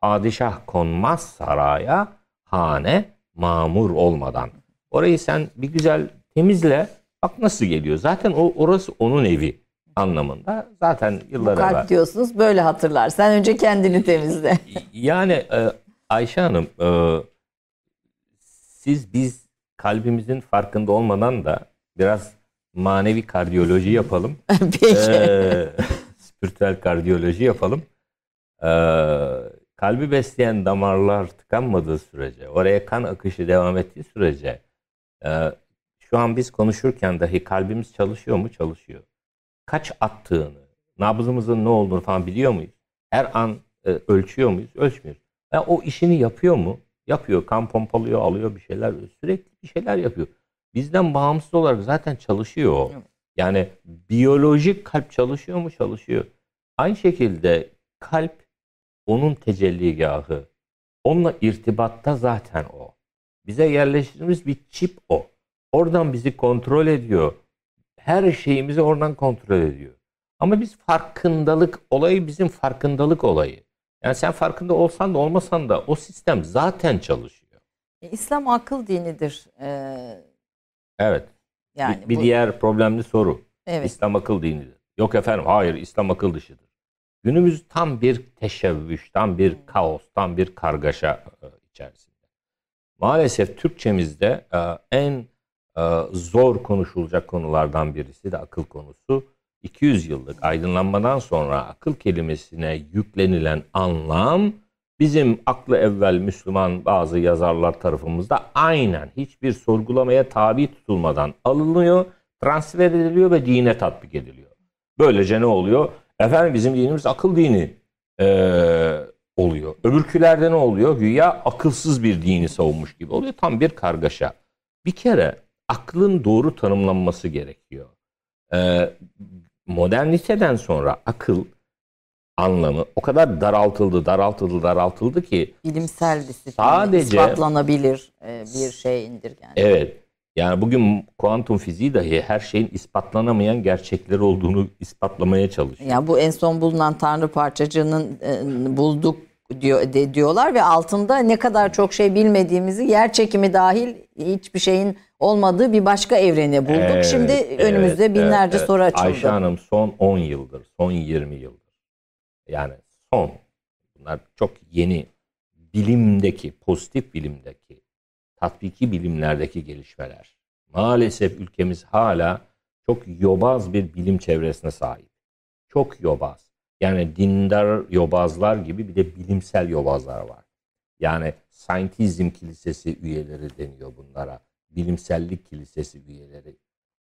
Padişah konmaz saraya, hane mamur olmadan. Orayı sen bir güzel temizle. Bak nasıl geliyor. Zaten o orası onun evi anlamında. Zaten yıllar kalp evvel. diyorsunuz böyle hatırlar. Sen önce kendini temizle. Yani e, Ayşe Hanım e, siz biz kalbimizin farkında olmadan da biraz manevi kardiyoloji yapalım. [laughs] Peki. Ee, spiritüel kardiyoloji yapalım. Ee, kalbi besleyen damarlar tıkanmadığı sürece, oraya kan akışı devam ettiği sürece e, şu an biz konuşurken dahi kalbimiz çalışıyor mu? Çalışıyor. Kaç attığını, nabzımızın ne olduğunu falan biliyor muyuz? Her an e, ölçüyor muyuz? Ölçmüyoruz. Ya o işini yapıyor mu? Yapıyor. Kan pompalıyor, alıyor bir şeyler. Sürekli bir şeyler yapıyor. Bizden bağımsız olarak zaten çalışıyor o. Yani biyolojik kalp çalışıyor mu? Çalışıyor. Aynı şekilde kalp onun tecelligahı. Onunla irtibatta zaten o. Bize yerleştirdiğimiz bir çip o. Oradan bizi kontrol ediyor. Her şeyimizi oradan kontrol ediyor. Ama biz farkındalık olayı bizim farkındalık olayı. Yani sen farkında olsan da olmasan da o sistem zaten çalışıyor. E, İslam akıl dinidir. Ee, Evet. yani bir bir bu- diğer problemli soru. evet. İslam akıl dinidir. Yok efendim hayır İslam akıl dışıdır. Günümüz tam bir teşebbüs, tam bir kaos, tam bir kargaşa e, içerisinde. Maalesef Türkçemizde e, en zor konuşulacak konulardan birisi de akıl konusu. 200 yıllık aydınlanmadan sonra akıl kelimesine yüklenilen anlam bizim aklı evvel Müslüman bazı yazarlar tarafımızda aynen hiçbir sorgulamaya tabi tutulmadan alınıyor, transfer ediliyor ve dine tatbik ediliyor. Böylece ne oluyor? Efendim bizim dinimiz akıl dini eee, oluyor. Öbürkülerde ne oluyor? Güya akılsız bir dini savunmuş gibi oluyor. Tam bir kargaşa. Bir kere aklın doğru tanımlanması gerekiyor. Eee, moderniteden sonra akıl anlamı o kadar daraltıldı, daraltıldı, daraltıldı ki bilimsel disiplin, Sadece- ispatlanabilir e, bir şey indirgen. Evet. Yani bugün kuantum fiziği dahi her şeyin ispatlanamayan gerçekleri olduğunu ispatlamaya çalışıyor. Yani bu en son bulunan tanrı parçacığının e, bulduk diyor de, diyorlar ve altında ne kadar çok şey bilmediğimizi yer çekimi dahil hiçbir şeyin olmadığı bir başka evreni bulduk. Evet, Şimdi evet, önümüzde binlerce evet, soru açıldı. Ayşe Hanım son 10 yıldır, son 20 yıldır. Yani son. Bunlar çok yeni bilimdeki, pozitif bilimdeki, tatbiki bilimlerdeki gelişmeler. Maalesef ülkemiz hala çok yobaz bir bilim çevresine sahip. Çok yobaz. Yani dindar yobazlar gibi bir de bilimsel yobazlar var. Yani Scientism Kilisesi üyeleri deniyor bunlara. Bilimsellik Kilisesi üyeleri.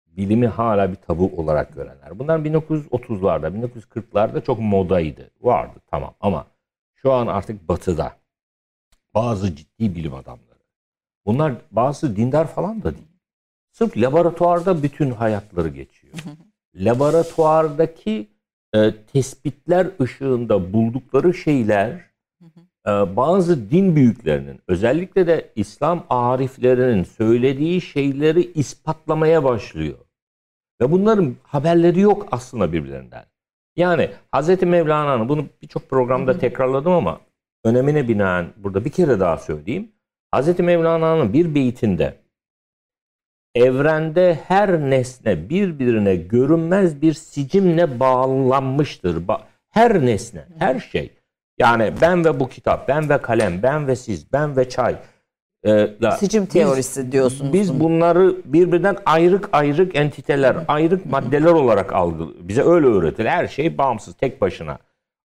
Bilimi hala bir tabu olarak görenler. Bunlar 1930'larda, 1940'larda çok modaydı. Vardı tamam ama şu an artık batıda bazı ciddi bilim adamları. Bunlar bazı dindar falan da değil. Sırf laboratuvarda bütün hayatları geçiyor. Laboratuvardaki e, tespitler ışığında buldukları şeyler e, bazı din büyüklerinin özellikle de İslam ariflerinin söylediği şeyleri ispatlamaya başlıyor. Ve bunların haberleri yok aslında birbirlerinden. Yani Hz. Mevlana'nın bunu birçok programda tekrarladım ama önemine binaen burada bir kere daha söyleyeyim. Hz. Mevlana'nın bir beytinde evrende her nesne birbirine görünmez bir sicimle bağlanmıştır. Ba- Her nesne, her şey. Yani ben ve bu kitap, ben ve kalem, ben ve siz, ben ve çay. Ee, Sicim biz- teorisi diyorsunuz. Biz bunları birbirinden ayrık ayrık entiteler, ayrık maddeler olarak algı. Bize öyle öğretir. Her şey bağımsız, tek başına.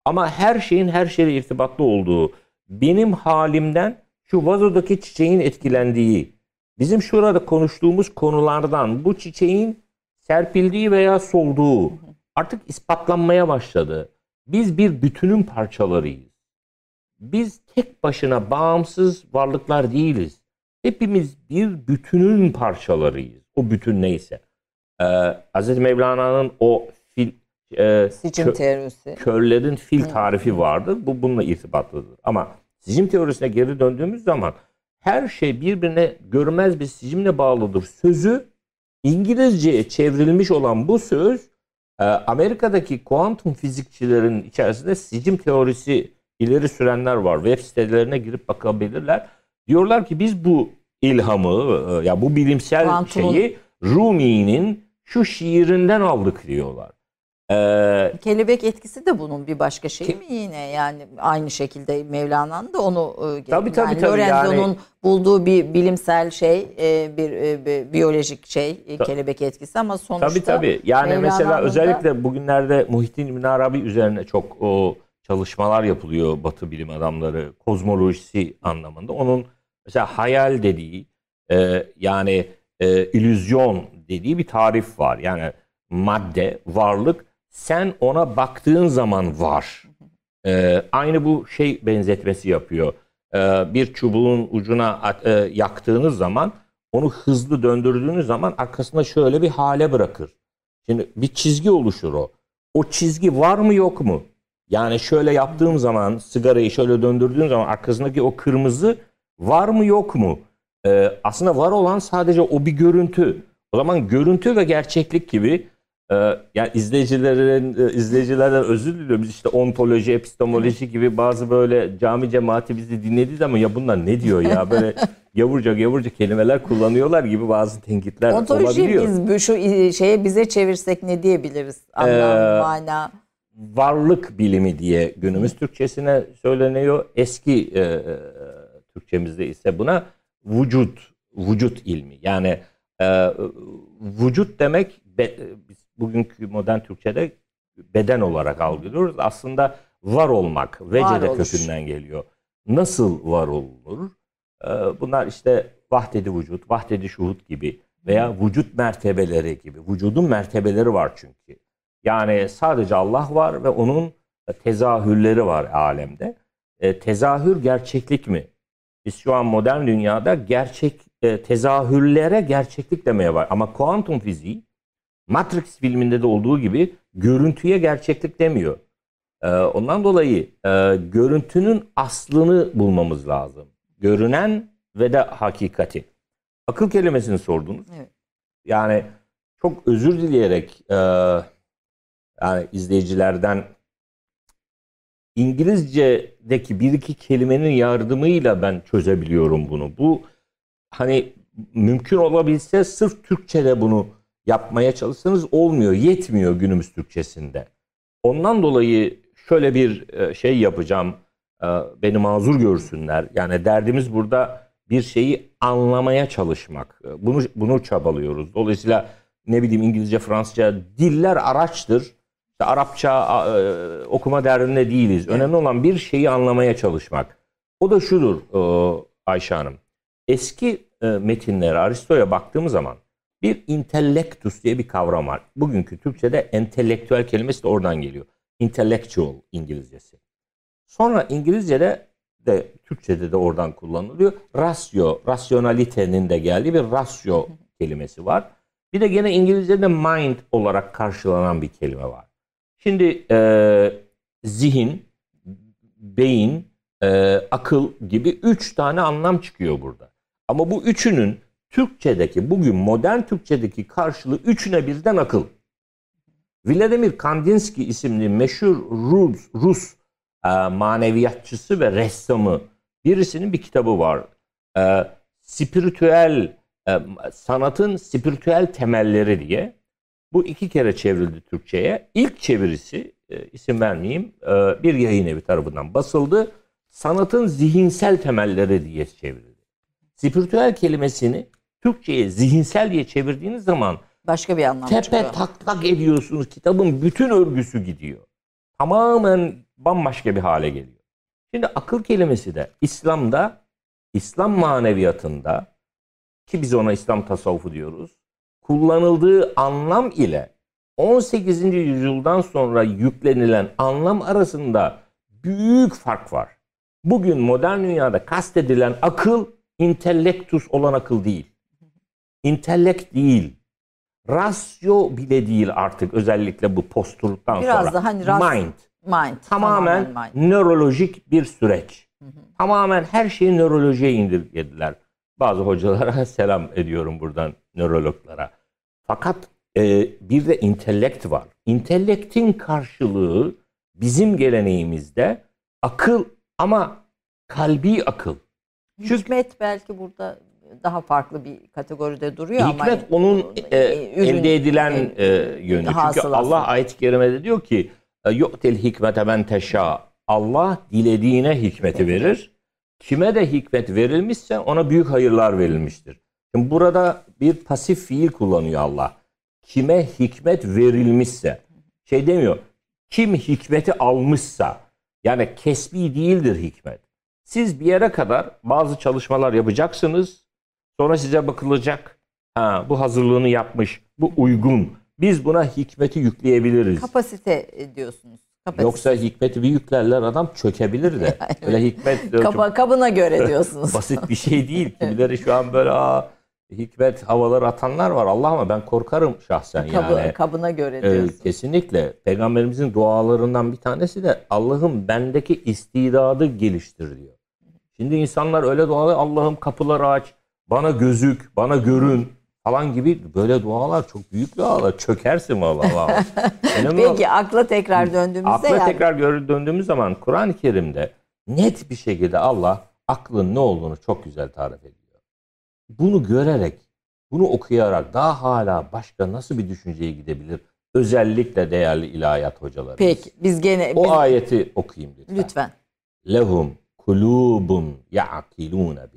Ama her şeyin her şeyle irtibatlı olduğu, benim halimden şu vazodaki çiçeğin etkilendiği, bizim şurada konuştuğumuz konulardan bu çiçeğin serpildiği veya solduğu artık ispatlanmaya başladı. Biz bir bütünün parçalarıyız. Biz tek başına bağımsız varlıklar değiliz. Hepimiz bir bütünün parçalarıyız. O bütün neyse. Ee, Hz. Mevlana'nın o fil, e, Sicim kö- teorisi. körlerin fil tarifi vardır. Bu bununla irtibatlıdır. Ama sicim teorisine geri döndüğümüz zaman her şey birbirine görmez bir sicimle bağlıdır. Sözü İngilizceye çevrilmiş olan bu söz e, Amerika'daki kuantum fizikçilerin içerisinde sicim teorisi ileri sürenler var. Web sitelerine girip bakabilirler. Diyorlar ki biz bu ilhamı e, ya bu bilimsel Kuantumun- şeyi Rumi'nin şu şiirinden aldık diyorlar. Ee, Kelebek etkisi de bunun bir başka şeyi mi yine yani aynı şekilde Mevlana'nın da onu Tabii, tabii, yani tabii. Lorenzo'nun Yani- bulduğu bir bilimsel şey bir, e, bir biyolojik şey Ta- kelebek etkisi ama sonuçta Tabii tabii. Yani mesela Mevlana'nın da- özellikle bugünlerde Muhittin İbn Arabi üzerine çok o çalışmalar yapılıyor Batı bilim adamları kozmolojisi anlamında. Onun mesela hayal dediği e, yani e, illüzyon dediği bir tarif var. Yani madde, varlık sen ona baktığın zaman var. E, aynı bu şey benzetmesi yapıyor. E, bir çubuğun ucuna e, yaktığınız zaman onu hızlı döndürdüğünüz zaman arkasında şöyle bir hale bırakır. Şimdi bir çizgi oluşur o. O çizgi var mı yok mu? Yani şöyle yaptığım zaman sigarayı şöyle döndürdüğüm zaman arkasındaki o kırmızı var mı yok mu? Ee, aslında var olan sadece o bir görüntü. O zaman görüntü ve gerçeklik gibi yani izleyicilerin e, izleyicilerden özür diliyorum. Biz işte ontoloji, epistemoloji gibi bazı böyle cami cemaati bizi dinledi ama ya bunlar ne diyor ya [laughs] böyle yavurca yavurca kelimeler kullanıyorlar gibi bazı tenkitler ontolojiyi olabiliyor. biz bu- şu e, şeye bize çevirsek ne diyebiliriz? Anlam, Ee, mana. varlık bilimi diye günümüz Türkçesine söyleniyor. Eski e, e, Türkçemizde ise buna vücut, vücut ilmi. Yani e, vücut demek be- biz bugünkü modern Türkçede beden olarak algılıyoruz. Aslında var olmak, vecede Varoluş. kökünden geliyor. Nasıl var olunur? E, bunlar işte vahdedi vücut, vahdedi şuhut gibi veya vücut mertebeleri gibi. Vücudun mertebeleri var çünkü. Yani sadece Allah var ve onun tezahürleri var alemde. E, tezahür gerçeklik mi? Biz şu an modern dünyada gerçek e, tezahürlere gerçeklik demeye var. Ama kuantum fiziği Matrix filminde de olduğu gibi görüntüye gerçeklik demiyor. E, ondan dolayı e, görüntünün aslını bulmamız lazım. Görünen ve de hakikati. Akıl kelimesini sordunuz. Evet. Yani çok özür dileyerek e, yani izleyicilerden İngilizce'deki bir iki kelimenin yardımıyla ben çözebiliyorum bunu. Bu hani mümkün olabilse sırf Türkçe'de bunu yapmaya çalışsanız olmuyor, yetmiyor günümüz Türkçesinde. Ondan dolayı şöyle bir e, şey yapacağım. e, Beni mazur görsünler. Yani derdimiz burada bir şeyi anlamaya çalışmak. E, Bunu bunu çabalıyoruz. Dolayısıyla ne bileyim İngilizce, Fransızca diller araçtır. İşte Arapça okuma derdinde değiliz. Önemli olan bir şeyi anlamaya çalışmak. O da şudur Ayşe Hanım. Eski metinlere Aristo'ya baktığımız zaman bir intellektus diye bir kavram var. Bugünkü Türkçe'de entelektüel kelimesi de oradan geliyor. Intellectual İngilizcesi. Sonra İngilizce'de de Türkçe'de de oradan kullanılıyor. Rasyo, rasyonalitenin de geldiği bir rasyo kelimesi var. Bir de gene İngilizce'de mind olarak karşılanan bir kelime var. Şimdi e, zihin, beyin, e, akıl gibi üç tane anlam çıkıyor burada. Ama bu üçünün Türkçedeki, bugün modern Türkçedeki karşılığı üçüne birden akıl. Vladimir Kandinsky isimli meşhur Rus, Rus e, maneviyatçısı ve ressamı birisinin bir kitabı var. E, spiritüel e, sanatın spiritüel temelleri diye. Bu iki kere çevrildi Türkçe'ye. İlk çevirisi e, isim vermeyeyim e, bir yayın evi tarafından basıldı. Sanatın zihinsel temelleri diye çevrildi. Spiritüel kelimesini Türkçe'ye zihinsel diye çevirdiğiniz zaman Başka bir anlam tepe çıkıyor. taklak ediyorsunuz. Kitabın bütün örgüsü gidiyor. Tamamen bambaşka bir hale geliyor. Şimdi akıl kelimesi de İslam'da, İslam maneviyatında ki biz ona İslam tasavvufu diyoruz. Kullanıldığı anlam ile 18. yüzyıldan sonra yüklenilen anlam arasında büyük fark var. Bugün modern dünyada kastedilen akıl intellektus olan akıl değil. İntellekt değil. Rasyo bile değil artık özellikle bu postuluktan Biraz sonra. da hani ras- Mind. Mind. Tamamen mind. nörolojik bir süreç. Tamamen her şeyi nörolojiye indirgediler. Bazı hocalara [laughs] selam ediyorum buradan nörologlara. Fakat e, bir de intellekt var. İntellektin karşılığı bizim geleneğimizde akıl ama kalbi akıl. Hikmet belki burada daha farklı bir kategoride duruyor ama Hikmet onun e, ürün- elde edilen e, yönü. Çünkü. Allah ayet-i kerimede diyor ki yu'til hikmete men teşâ. Allah dilediğine hikmeti verir. Kime de hikmet verilmişse ona büyük hayırlar verilmiştir. Şimdi burada bir pasif fiil kullanıyor Allah. Kime hikmet verilmişse. Şey demiyor. Kim hikmeti almışsa. Yani kesbi değildir hikmet. Siz bir yere kadar bazı çalışmalar yapacaksınız. Sonra size bakılacak. Ha, bu hazırlığını yapmış. Bu uygun. Biz buna hikmeti yükleyebiliriz. kapasite diyorsunuz. Kapasite. Yoksa hikmeti bir yüklerler adam çökebilir de. [laughs] Öyle hikmet Kaba, kabına göre diyorsunuz. [laughs] basit bir şey değil. [laughs] Kimileri şu an böyle Aa, hikmet havaları atanlar var. Allah ama ben korkarım şahsen Kabı, yani. kabına göre Ee, diyorsunuz. kesinlikle. Peygamberimizin dualarından bir tanesi de Allah'ım bendeki istidadı geliştir diyor. Şimdi insanlar öyle dualar Allah'ım kapıları aç, bana gözük, bana görün falan gibi böyle dualar çok büyük dualar. Çökersin vallahi. [laughs] Peki akla tekrar döndüğümüzde Akla yani tekrar döndüğümüz zaman Kur'an-ı Kerim'de net bir şekilde Allah aklın ne olduğunu çok güzel tarif ediyor. Bunu görerek, bunu okuyarak daha hala başka nasıl bir düşünceye gidebilir? Özellikle değerli ilahiyat hocalarımız. peki biz gene O biz- ayeti okuyayım lütfen. lütfen. Lehum kulubun ya'kilune biha.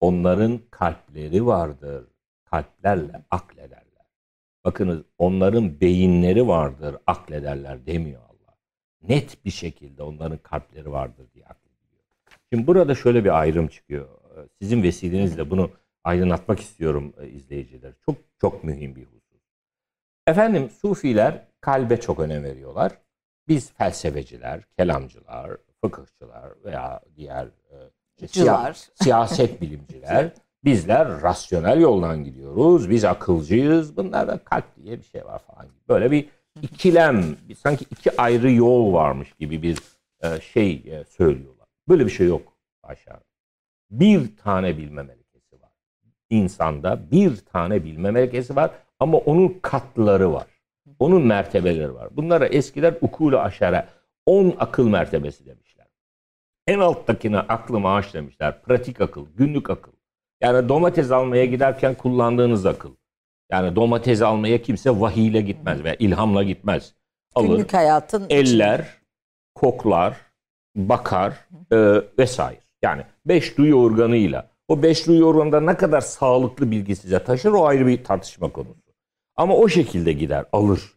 Onların kalpleri vardır. Kalplerle aklederler. Bakınız onların beyinleri vardır, aklederler demiyor Allah. Net bir şekilde onların kalpleri vardır diye aklediyor. Şimdi burada şöyle bir ayrım çıkıyor. Sizin vesilenizle bunu aydınlatmak istiyorum e, izleyiciler. Çok çok mühim bir husus. Efendim Sufiler kalbe çok önem veriyorlar. Biz felsefeciler, kelamcılar, fıkıhçılar veya diğer e. siya- [laughs] siyaset bilimciler bizler rasyonel yoldan gidiyoruz. Biz akılcıyız. Bunlarda kalp diye bir şey var falan gibi. Böyle bir ikilem, sanki iki ayrı yol varmış gibi bir e, şey e, söylüyorlar. Böyle bir şey yok aşağı. Bir tane bilme melekesi var. İnsanda bir tane bilme melekesi var ama onun katları var. Onun mertebeleri var. Bunlara eskiler ukulu aşere, 10 akıl mertebesi demişler. En alttakine aklı maaş demişler. Pratik akıl, günlük akıl. Yani domates almaya giderken kullandığınız akıl. Yani domates almaya kimse vahiyle gitmez veya ilhamla gitmez. Alır, Günlük hayatın eller, koklar, bakar e, vesaire. Yani beş duyu organıyla. O beş duyu organında ne kadar sağlıklı bilgi size taşır o ayrı bir tartışma konusu. Ama o şekilde gider, alır.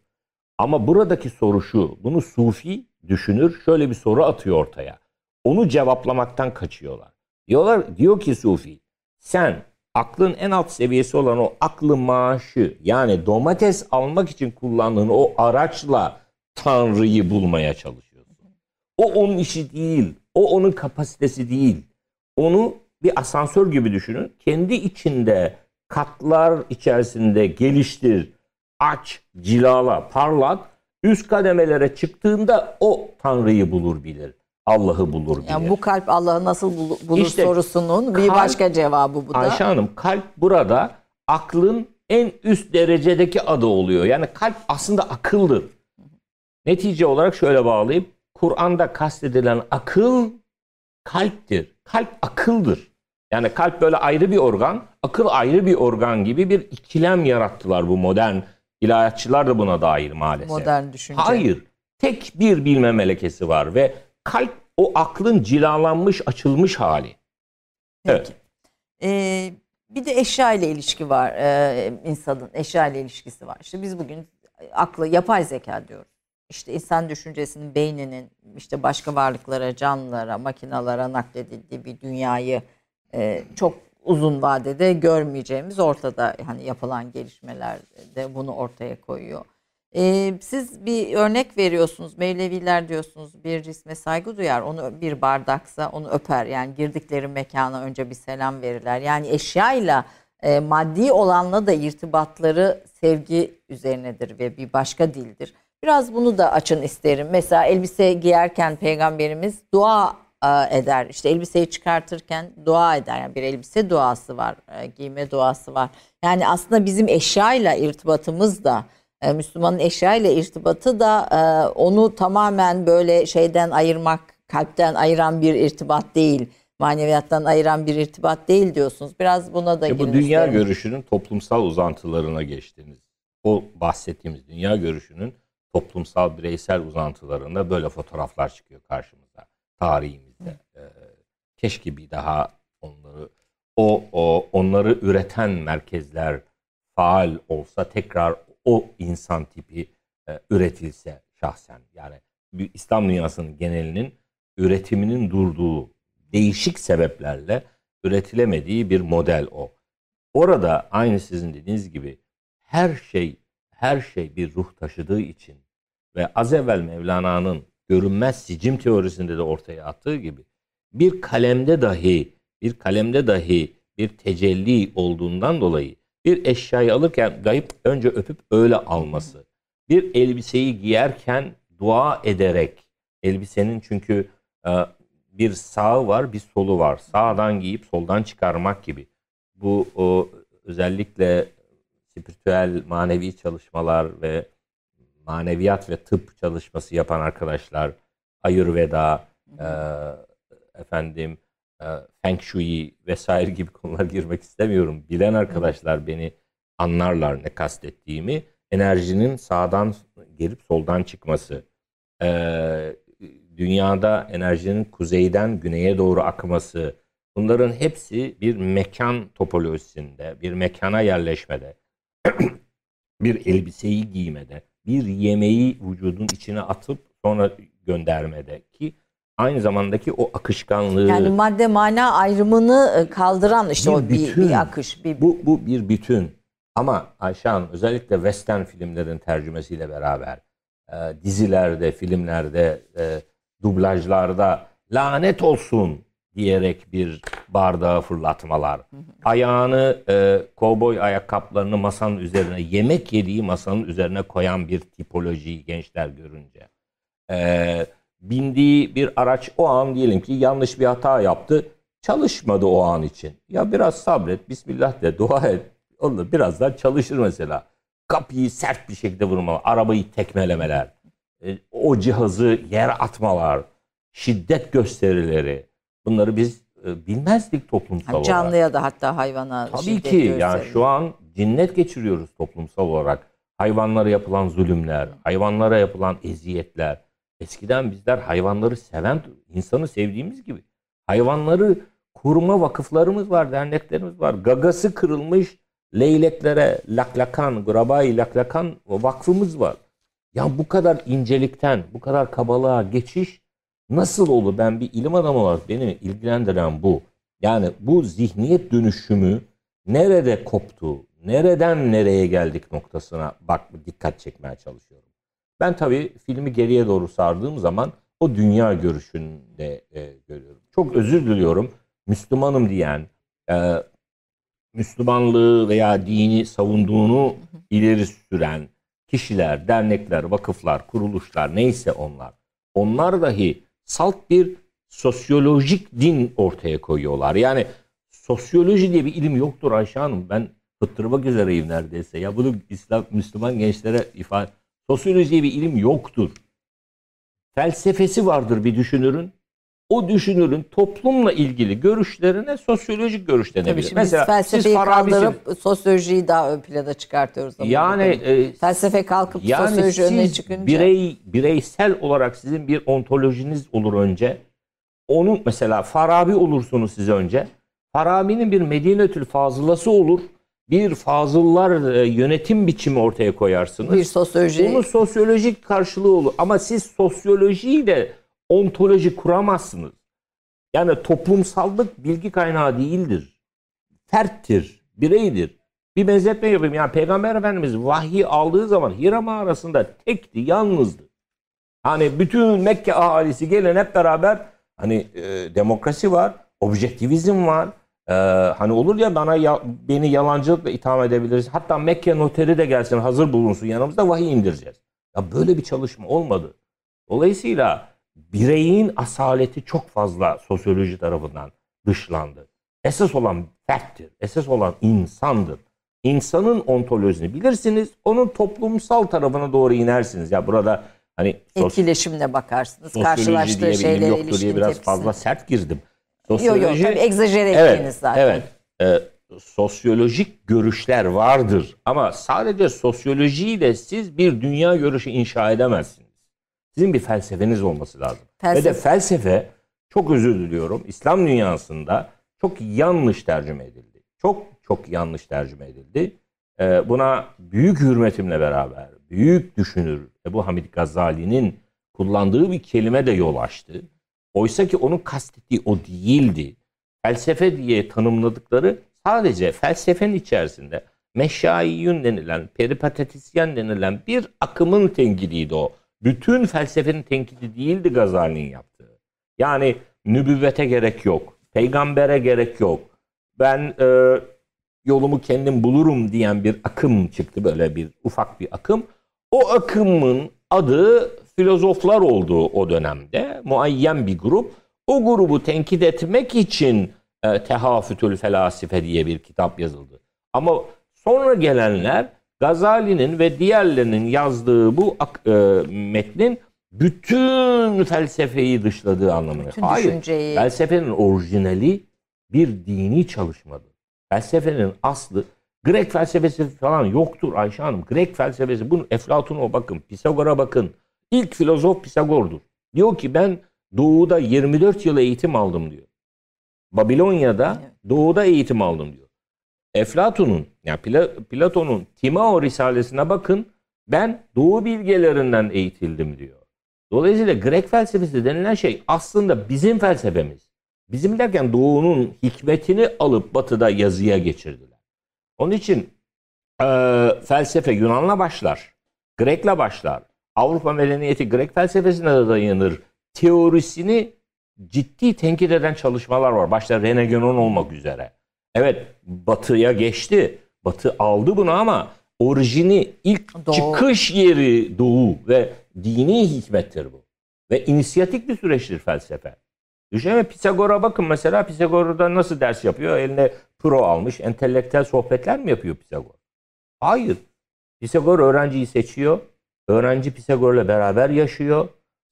Ama buradaki soru şu, bunu sufi düşünür, şöyle bir soru atıyor ortaya. Onu cevaplamaktan kaçıyorlar. Diyorlar, diyor ki sufi, sen aklın en alt seviyesi olan o aklı maaşı yani domates almak için kullandığın o araçla Tanrı'yı bulmaya çalışıyorsun. O onun işi değil. O onun kapasitesi değil. Onu bir asansör gibi düşünün. Kendi içinde katlar içerisinde geliştir, aç, cilala, parlat. Üst kademelere çıktığında o Tanrı'yı bulur bilir. Allah'ı bulur bilir. yani bu kalp Allah'ı nasıl bul- bulur İşte sorusunun bir kalp- başka cevabı bu da. Ayşe Hanım kalp burada aklın en üst derecedeki adı oluyor. Yani kalp aslında akıldır. Netice olarak şöyle bağlayıp Kur'an'da kastedilen akıl kalptir. Kalp akıldır. Yani kalp böyle ayrı bir organ, akıl ayrı bir organ gibi bir ikilem yarattılar bu modern ilahiyatçılar da buna dahil maalesef. Modern düşünce. Hayır. Tek bir bilme melekesi var ve kalp o aklın cilalanmış, açılmış hali. Peki. Ee, bir de eşya ile ilişki var. Ee, insanın eşya ile ilişkisi var. İşte biz bugün aklı yapay zeka diyoruz. İşte insan düşüncesinin, beyninin işte başka varlıklara, canlılara, makinalara nakledildiği bir dünyayı e, çok uzun vadede görmeyeceğimiz ortada. Hani yapılan gelişmeler de bunu ortaya koyuyor. Ee, siz bir örnek veriyorsunuz. Mevleviler diyorsunuz bir cisme saygı duyar. Onu bir bardaksa onu öper. Yani girdikleri mekana önce bir selam verirler. Yani eşyayla e, maddi olanla da irtibatları sevgi üzerinedir ve bir başka dildir. Biraz bunu da açın isterim. Mesela elbise giyerken peygamberimiz dua e, eder. İşte elbiseyi çıkartırken dua eder. Yani bir elbise duası var, e, giyme duası var. Yani aslında bizim eşyayla irtibatımız da Müslümanın eşya ile irtibatı da e, onu tamamen böyle şeyden ayırmak, kalpten ayıran bir irtibat değil. maneviyattan ayıran bir irtibat değil diyorsunuz. Biraz buna da Ya bu dünya isterim. görüşünün toplumsal uzantılarına geçtiniz. O bahsettiğimiz dünya görüşünün toplumsal bireysel uzantılarında böyle fotoğraflar çıkıyor karşımıza tarihimizde. Ee, keşke bir daha onları o, o onları üreten merkezler faal olsa tekrar o insan tipi e, üretilse şahsen yani bir İslam dünyasının genelinin üretiminin durduğu değişik sebeplerle üretilemediği bir model o. Orada aynı sizin dediğiniz gibi her şey her şey bir ruh taşıdığı için ve az evvel Mevlana'nın görünmez sicim teorisinde de ortaya attığı gibi bir kalemde dahi bir kalemde dahi bir tecelli olduğundan dolayı bir eşyayı alırken gayip önce öpüp öyle alması. Bir elbiseyi giyerken dua ederek elbisenin çünkü e, bir sağı var bir solu var. Sağdan giyip soldan çıkarmak gibi. Bu o, özellikle spiritüel manevi çalışmalar ve maneviyat ve tıp çalışması yapan arkadaşlar Ayurveda, e, efendim Feng Shui vesaire gibi [laughs] konular girmek istemiyorum. Bilen arkadaşlar beni anlarlar ne kastettiğimi. Enerjinin sağdan gelip soldan çıkması, e, dünyada enerjinin kuzeyden güneye doğru akması, bunların hepsi bir mekan topolojisinde, bir mekana yerleşmede, [clears throat] bir elbiseyi giymede, bir yemeği vücudun içine atıp sonra göndermede ki aynı zamandaki o akışkanlığı Yani madde mana ayrımını e, kaldıran işte Bir o bir, bütün. bir akış. Bir, bu, bu bir bütün. Ama Ayşe Hanım özellikle western filmlerin tercümesiyle beraber e, dizilerde, filmlerde, e, dublajlarda lanet olsun diyerek bir bardağı fırlatmalar. Ayağını, e, kovboy ayakkabılarını masanın üzerine, yemek yediği masanın üzerine koyan bir tipolojiyi gençler görünce. E, bindiği bir araç o an diyelim ki yanlış bir hata yaptı. Çalışmadı o an için. Ya biraz sabret, bismillah de, dua et. Onu birazdan çalışır mesela. Kapıyı sert bir şekilde vurmalar, arabayı tekmelemeler, e, o cihazı yere atmalar, şiddet gösterileri. Bunları biz e, bilmezdik toplumsal olarak. canlıya da hatta hayvana Tabii şiddet ki yani gösteriyor. şu an cinnet geçiriyoruz toplumsal olarak. Hayvanlara yapılan zulümler, hayvanlara yapılan eziyetler. Eskiden bizler hayvanları seven, insanı sevdiğimiz gibi. Hayvanları koruma vakıflarımız var, derneklerimiz var. Gagası kırılmış leyleklere laklakan, grabai laklakan vakfımız var. Ya bu kadar incelikten, bu kadar kabalığa geçiş nasıl olur? Ben bir ilim adamı olarak beni ilgilendiren bu. Yani bu zihniyet dönüşümü nerede koptu, nereden nereye geldik noktasına bak dikkat çekmeye çalışıyorum. Ben tabii filmi geriye doğru sardığım zaman o dünya görüşünde e, görüyorum. Çok özür diliyorum. Müslümanım diyen, e, Müslümanlığı veya dini savunduğunu ileri süren kişiler, dernekler, vakıflar, kuruluşlar neyse onlar. Onlar dahi salt bir sosyolojik din ortaya koyuyorlar. Yani sosyoloji diye bir ilim yoktur Ayşe Hanım. Ben fıttırmak üzereyim neredeyse. Ya bunu İslam, Müslüman gençlere ifade... Sosyoloji diye bir ilim yoktur. Felsefesi vardır bir düşünürün. O düşünürün toplumla ilgili görüşlerine sosyolojik görüş Tabii denebilir. şimdi biz felsefeyi kaldırıp sosyolojiyi daha ön plana çıkartıyoruz. ama yani e, felsefe kalkıp yani sosyoloji önüne siz çıkınca birey bireysel olarak sizin bir ontolojiniz olur önce. Onun mesela Farabi olursunuz siz önce. Farabi'nin bir Medinetül Fazılası olur. Bir fazıllar e, yönetim biçimi ortaya koyarsınız. bir sosyoloji Onun sosyolojik karşılığı olur. Ama siz sosyolojiyle ontoloji kuramazsınız. Yani toplumsallık bilgi kaynağı değildir. Ferttir, bireydir. Bir benzetme yapayım. Yani Peygamber Efendimiz vahyi aldığı zaman Hira mağarasında tekti, yalnızdı. Hani bütün Mekke ahalisi gelin hep beraber hani e, demokrasi var, objektivizm var. E, hani olur ya bana ya, beni yalancılıkla itham edebiliriz. Hatta Mekke noteri de gelsin hazır bulunsun yanımızda vahiy indireceğiz. Ya böyle bir çalışma olmadı. Dolayısıyla bireyin asaleti çok fazla sosyoloji tarafından dışlandı. Esas olan ferttir. Esas olan insandır. İnsanın ontolojisini bilirsiniz. Onun toplumsal tarafına doğru inersiniz. Ya burada hani etkileşimle bakarsınız. Karşılaştığı diye şeylere yoktur diye biraz tepkisini. fazla sert girdim. Yok yok Sosyoloji tabii egzajere ettiğiniz zaten. Evet. E, sosyolojik görüşler vardır ama sadece sosyolojiyle siz bir dünya görüşü inşa edemezsiniz. Sizin bir felsefeniz olması lazım. Ve de Felsefe- felsefe çok özür diliyorum İslam dünyasında çok yanlış tercüme edildi. Çok çok yanlış tercüme edildi. E, buna büyük hürmetimle beraber büyük düşünür Ebu Hamid Gazali'nin kullandığı bir kelime de yol açtı. Oysa ki onun kastettiği o değildi. Felsefe diye tanımladıkları sadece felsefenin içerisinde meşayiyyün denilen, peripatetisyen denilen bir akımın tenkidiydi o. Bütün felsefenin tenkidi değildi Gazali'nin yaptığı. Yani nübüvvete gerek yok, peygambere gerek yok. Ben e, yolumu kendim bulurum diyen bir akım çıktı böyle bir ufak bir akım. O akımın adı filozoflar olduğu o dönemde muayyen bir grup. O grubu tenkit etmek için e, Tehafütül Felasife diye bir kitap yazıldı. Ama sonra gelenler Gazali'nin ve diğerlerinin yazdığı bu e, metnin bütün felsefeyi dışladığı anlamına. Bütün Hayır. düşünceyi- Felsefenin orijinali bir dini çalışmadır. Felsefenin aslı Grek felsefesi falan yoktur Ayşe Hanım. Grek felsefesi bunu Eflatun'a bakın, Pisagor'a bakın. İlk filozof Pisagor'dur. Diyor ki ben doğuda 24 yıl eğitim aldım diyor. Babilonya'da Evet. doğuda eğitim aldım diyor. Eflatun'un yani Pla- Platon'un Timao Risalesine bakın ben doğu bilgelerinden eğitildim diyor. Dolayısıyla Grek felsefesi denilen şey aslında bizim felsefemiz. Bizim derken doğunun hikmetini alıp batıda yazıya geçirdiler. Onun için e, felsefe Yunan'la başlar. Grek'le başlar. Avrupa medeniyeti Grek felsefesine de dayanır. Teorisini ciddi tenkit eden çalışmalar var. Başta René Guénon olmak üzere. Evet batıya geçti. Batı aldı bunu ama orijini ilk Doğu. çıkış yeri doğu ve dini hikmettir bu. Ve inisiyatik bir süreçtir felsefe. Düşünün Pisagor'a bakın mesela Pisagor'da nasıl ders yapıyor? Eline pro almış, entelektüel sohbetler mi yapıyor Pisagor? Hayır. Pisagor öğrenciyi seçiyor. Öğrenci Pisagor'la beraber yaşıyor.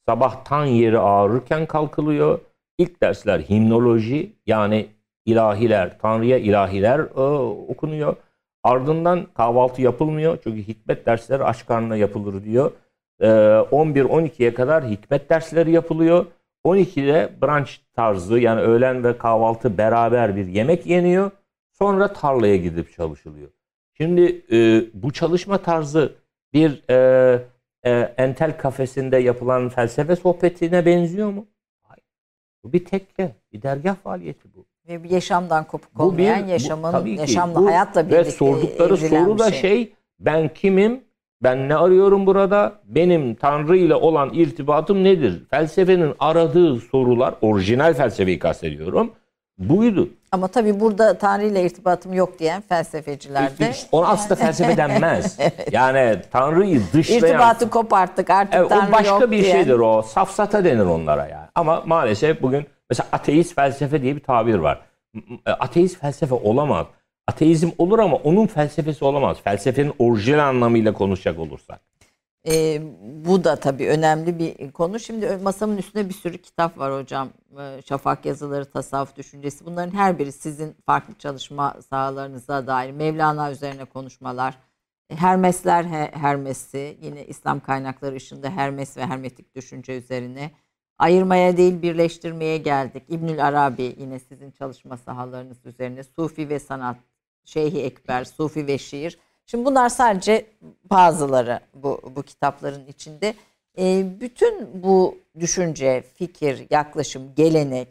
Sabah tan yeri ağrırken kalkılıyor. İlk dersler himnoloji yani ilahiler, Tanrı'ya ilahiler e, okunuyor. Ardından kahvaltı yapılmıyor. Çünkü hikmet dersleri aç karnına yapılır diyor. E, 11-12'ye kadar hikmet dersleri yapılıyor. 12'de brunch tarzı yani öğlen ve kahvaltı beraber bir yemek yeniyor. Sonra tarlaya gidip çalışılıyor. Şimdi e, bu çalışma tarzı bir e, e, entel kafesinde yapılan felsefe sohbetine benziyor mu? Hayır. Bu bir tekke, bir dergah faaliyeti bu. Ve bir yaşamdan kopuk Bu olmayan, bir- bu- yaşamın, ki yaşamla, bu hayatla birlikte Ve sordukları soru da şey. ben kimim? Ben ne arıyorum burada? Benim Tanrı ile olan irtibatım nedir? Felsefenin aradığı sorular, orijinal felsefeyi kastediyorum. Buydu. Ama tabii burada Tanrı ile irtibatım yok diyen felsefeciler de İşte Ona aslında felsefe denmez. [laughs] Yani Tanrı'yı dışlayan... irtibatı koparttık artık Evet, Tanrı o başka yok bir diyen. şeydir o. Safsata denir onlara yani. Ama maalesef bugün mesela ateist felsefe diye bir tabir var. M- Ateist felsefe olamaz. Ateizm olur ama onun felsefesi olamaz. Felsefenin orijinal anlamıyla konuşacak olursak. Ee, bu da tabii önemli bir konu. Şimdi ö- masamın üstünde bir sürü kitap var hocam. Ee, Şafak yazıları, tasavvuf düşüncesi. Bunların her biri sizin farklı çalışma sahalarınıza dair. Mevlana üzerine konuşmalar. Hermesler He- Hermesi. Yine İslam kaynakları ışığında Hermes ve Hermetik düşünce üzerine. Ayırmaya değil birleştirmeye geldik. İbnül Arabi yine sizin çalışma sahalarınız üzerine. Sufi ve sanat, Şeyhi Ekber, Sufi ve şiir. Şimdi bunlar sadece bazıları bu, bu kitapların içinde. Ee, bütün bu düşünce, fikir, yaklaşım, gelenek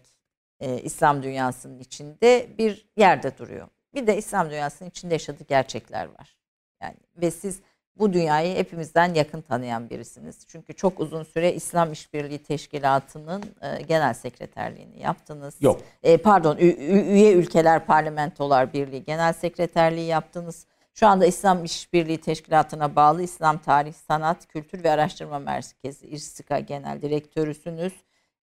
e, İslam dünyasının içinde bir yerde duruyor. Bir de İslam dünyasının içinde yaşadığı gerçekler var. Yani ve siz bu dünyayı hepimizden yakın tanıyan birisiniz. Çünkü çok uzun süre İslam İşbirliği Teşkilatı'nın e, genel sekreterliğini yaptınız. Yok. E, pardon, üye ülkeler parlamentolar birliği genel sekreterliği yaptınız. Şu anda İslam İşbirliği Teşkilatı'na bağlı İslam Tarih, Sanat, Kültür ve Araştırma Merkezi İrstika Genel Direktörüsünüz.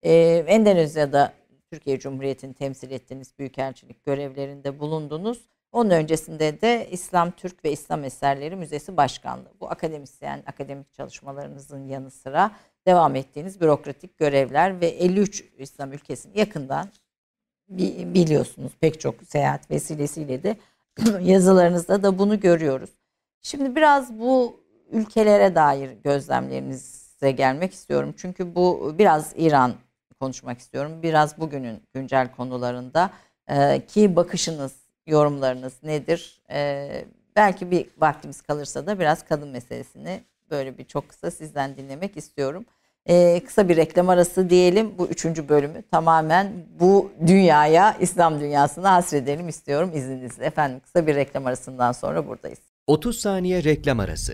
E, Endonezya'da Türkiye Cumhuriyeti'ni temsil ettiğiniz büyükelçilik görevlerinde bulundunuz. Onun öncesinde de İslam, Türk ve İslam Eserleri Müzesi Başkanlığı. Bu akademisyen, akademik çalışmalarınızın yanı sıra devam ettiğiniz bürokratik görevler ve 53 İslam ülkesini yakından biliyorsunuz pek çok seyahat vesilesiyle de [clears throat] yazılarınızda da bunu görüyoruz. Şimdi biraz bu ülkelere dair gözlemlerinize gelmek istiyorum. Çünkü bu biraz İran konuşmak istiyorum. Biraz bugünün güncel konularında e, ki bakışınız, yorumlarınız nedir? E, belki bir vaktimiz kalırsa da biraz kadın meselesini böyle bir çok kısa sizden dinlemek istiyorum. Ee, kısa bir reklam arası diyelim. Bu üçüncü bölümü tamamen bu dünyaya, İslam dünyasına hasredelim istiyorum izninizle. Efendim kısa bir reklam arasından sonra buradayız. 30 saniye reklam arası.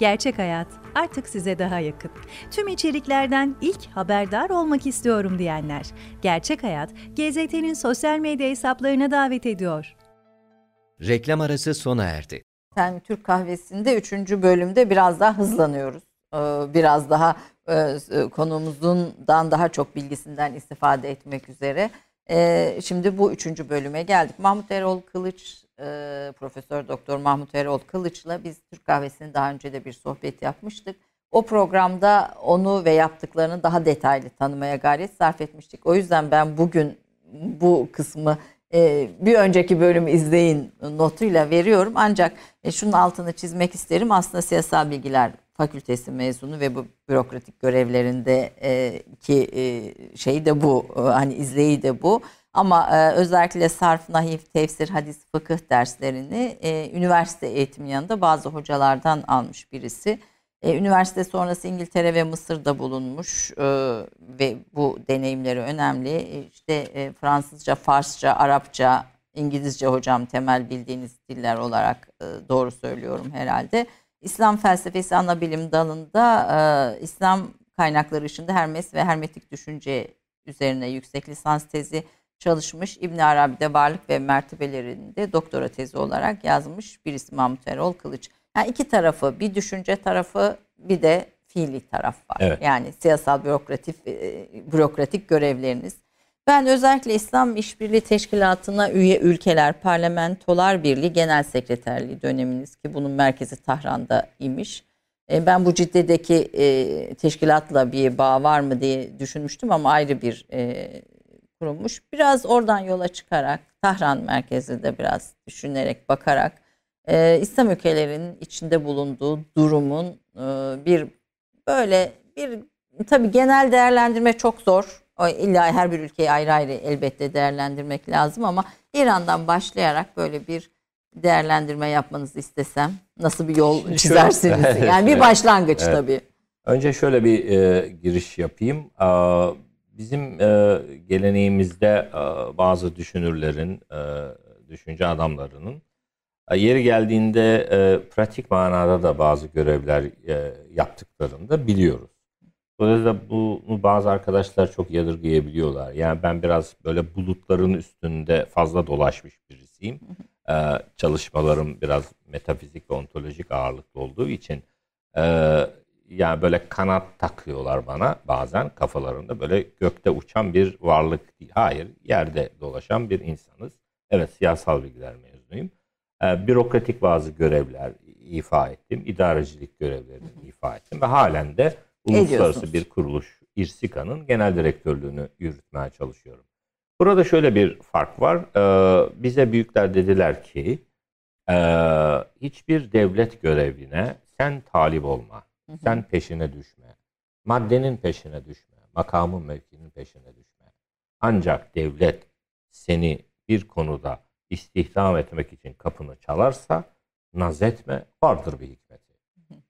Gerçek Hayat artık size daha yakın. Tüm içeriklerden ilk haberdar olmak istiyorum diyenler. Gerçek Hayat, GZT'nin sosyal medya hesaplarına davet ediyor. Reklam arası sona erdi. Sen Türk kahvesinde 3. bölümde biraz daha hızlanıyoruz. Ee, biraz daha e, konumuzdan daha çok bilgisinden istifade etmek üzere. Ee, şimdi bu üçüncü bölüme geldik. Mahmut Erol Kılıç, e, Profesör Doktor Mahmut Erol Kılıç'la biz Türk kahvesini daha önce de bir sohbet yapmıştık. O programda onu ve yaptıklarını daha detaylı tanımaya gayret sarf etmiştik. O yüzden ben bugün bu kısmı e, bir önceki bölümü izleyin notuyla veriyorum. Ancak e, şunun altını çizmek isterim. Aslında siyasal bilgiler fakültesi mezunu ve bu bürokratik görevlerinde şey de bu hani izleyi de bu. Ama e, özellikle sarf, nahif, tefsir, hadis, fıkıh derslerini e, üniversite eğitimi yanında bazı hocalardan almış birisi. E, üniversite sonrası İngiltere ve Mısır'da bulunmuş e, ve bu deneyimleri önemli. E, işte e, Fransızca, Farsça, Arapça, İngilizce hocam temel bildiğiniz diller olarak e, doğru söylüyorum herhalde. İslam felsefesi ana bilim dalında e, İslam kaynakları ışığında Hermes ve Hermetik düşünce üzerine yüksek lisans tezi çalışmış. İbn Arabi'de varlık ve mertebelerinde doktora tezi olarak yazmış birisi Mahmut Erol Kılıç. Yani iki tarafı, bir düşünce tarafı, bir de fiili taraf var. Evet. Yani siyasal bürokratik e, bürokratik görevleriniz. Ben özellikle İslam İşbirliği Teşkilatı'na üye ülkeler Parlamentolar Birliği Genel Sekreterliği döneminiz ki bunun merkezi Tahran'da imiş. E, ben bu Cidde'deki e, teşkilatla bir bağ var mı diye düşünmüştüm ama ayrı bir kurulmuş. Biraz oradan yola çıkarak Tahran merkezinde biraz düşünerek bakarak İslam ülkelerinin içinde bulunduğu durumun bir böyle bir tabi genel değerlendirme çok zor İlla her bir ülkeyi ayrı ayrı elbette değerlendirmek lazım ama İran'dan başlayarak böyle bir değerlendirme yapmanızı istesem nasıl bir yol çizersiniz? [laughs] Yani bir başlangıç evet. tabii. Önce şöyle bir e, giriş yapayım. E, bizim e, geleneğimizde e, bazı düşünürlerin, e, düşünce adamlarının e, yeri geldiğinde e, pratik manada da bazı görevler e, yaptıklarını da biliyoruz. Dolayısıyla bunu bazı arkadaşlar çok yadırgayabiliyorlar. Yani ben biraz böyle bulutların üstünde fazla dolaşmış birisiyim. Ee, çalışmalarım biraz metafizik ve ontolojik ağırlıklı olduğu için e, yani böyle kanat takıyorlar bana bazen kafalarında böyle gökte uçan bir varlık değil. Hayır yerde dolaşan bir insanız. Evet siyasal bilgiler mezunuyum. Ee, bürokratik bazı görevler ifa ettim. İdarecilik görevlerini ifa ettim ve halen de uluslararası bir kuruluş İRSİKA'nın genel direktörlüğünü yürütmeye çalışıyorum. Burada şöyle bir fark var. Ee, bize büyükler dediler ki e, hiçbir devlet görevine sen talip olma. Sen peşine düşme. Maddenin peşine düşme. Makamın mevkinin peşine düşme. Ancak devlet seni bir konuda istihdam etmek için kapını çalarsa naz etme vardır bir hikmeti.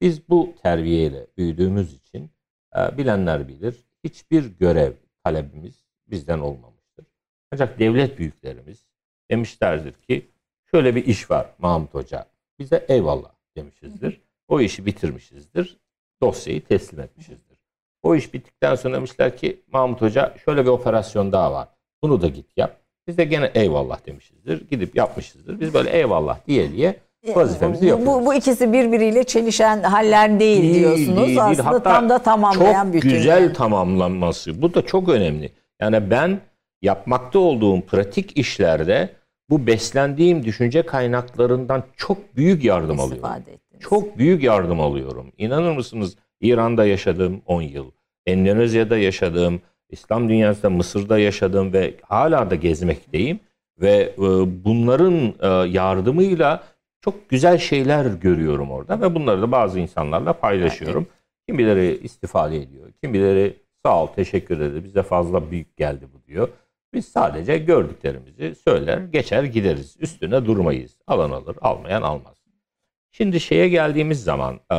Biz bu terbiyeyle büyüdüğümüz için e, bilenler bilir. Hiçbir görev talebimiz bizden olmamıştır. Ancak devlet büyüklerimiz demişlerdir ki şöyle bir iş var Mahmut Hoca. Bize eyvallah demişizdir. O işi bitirmişizdir. Dosyayı teslim etmişizdir. O iş bittikten sonra demişler ki Mahmut Hoca şöyle bir operasyon daha var. Bunu da git yap. Biz de gene eyvallah demişizdir. Gidip yapmışızdır. Biz böyle eyvallah diye diye Vazifemizi yapıyoruz. bu, bu ikisi birbiriyle çelişen haller değil, diyorsunuz. Aslında Hatta tam da tamamlayan çok bütün. güzel yani. tamamlanması. Bu da çok önemli. Yani ben yapmakta olduğum pratik işlerde bu beslendiğim düşünce kaynaklarından çok büyük yardım alıyorum. istifade ettiniz. Çok büyük yardım alıyorum. İnanır mısınız? İran'da yaşadığım 10 yıl, Endonezya'da yaşadığım, İslam dünyasında Mısır'da yaşadığım ve hala da gezmekteyim ve e, bunların e, yardımıyla çok güzel şeyler görüyorum orada ve bunları da bazı insanlarla paylaşıyorum. Kimileri istifade ediyor, kimileri sağ ol teşekkür ederim bize fazla büyük geldi bu diyor. Biz sadece gördüklerimizi söyler geçer gideriz. Üstüne durmayız. Alan alır, almayan almaz. Şimdi şeye geldiğimiz zaman e,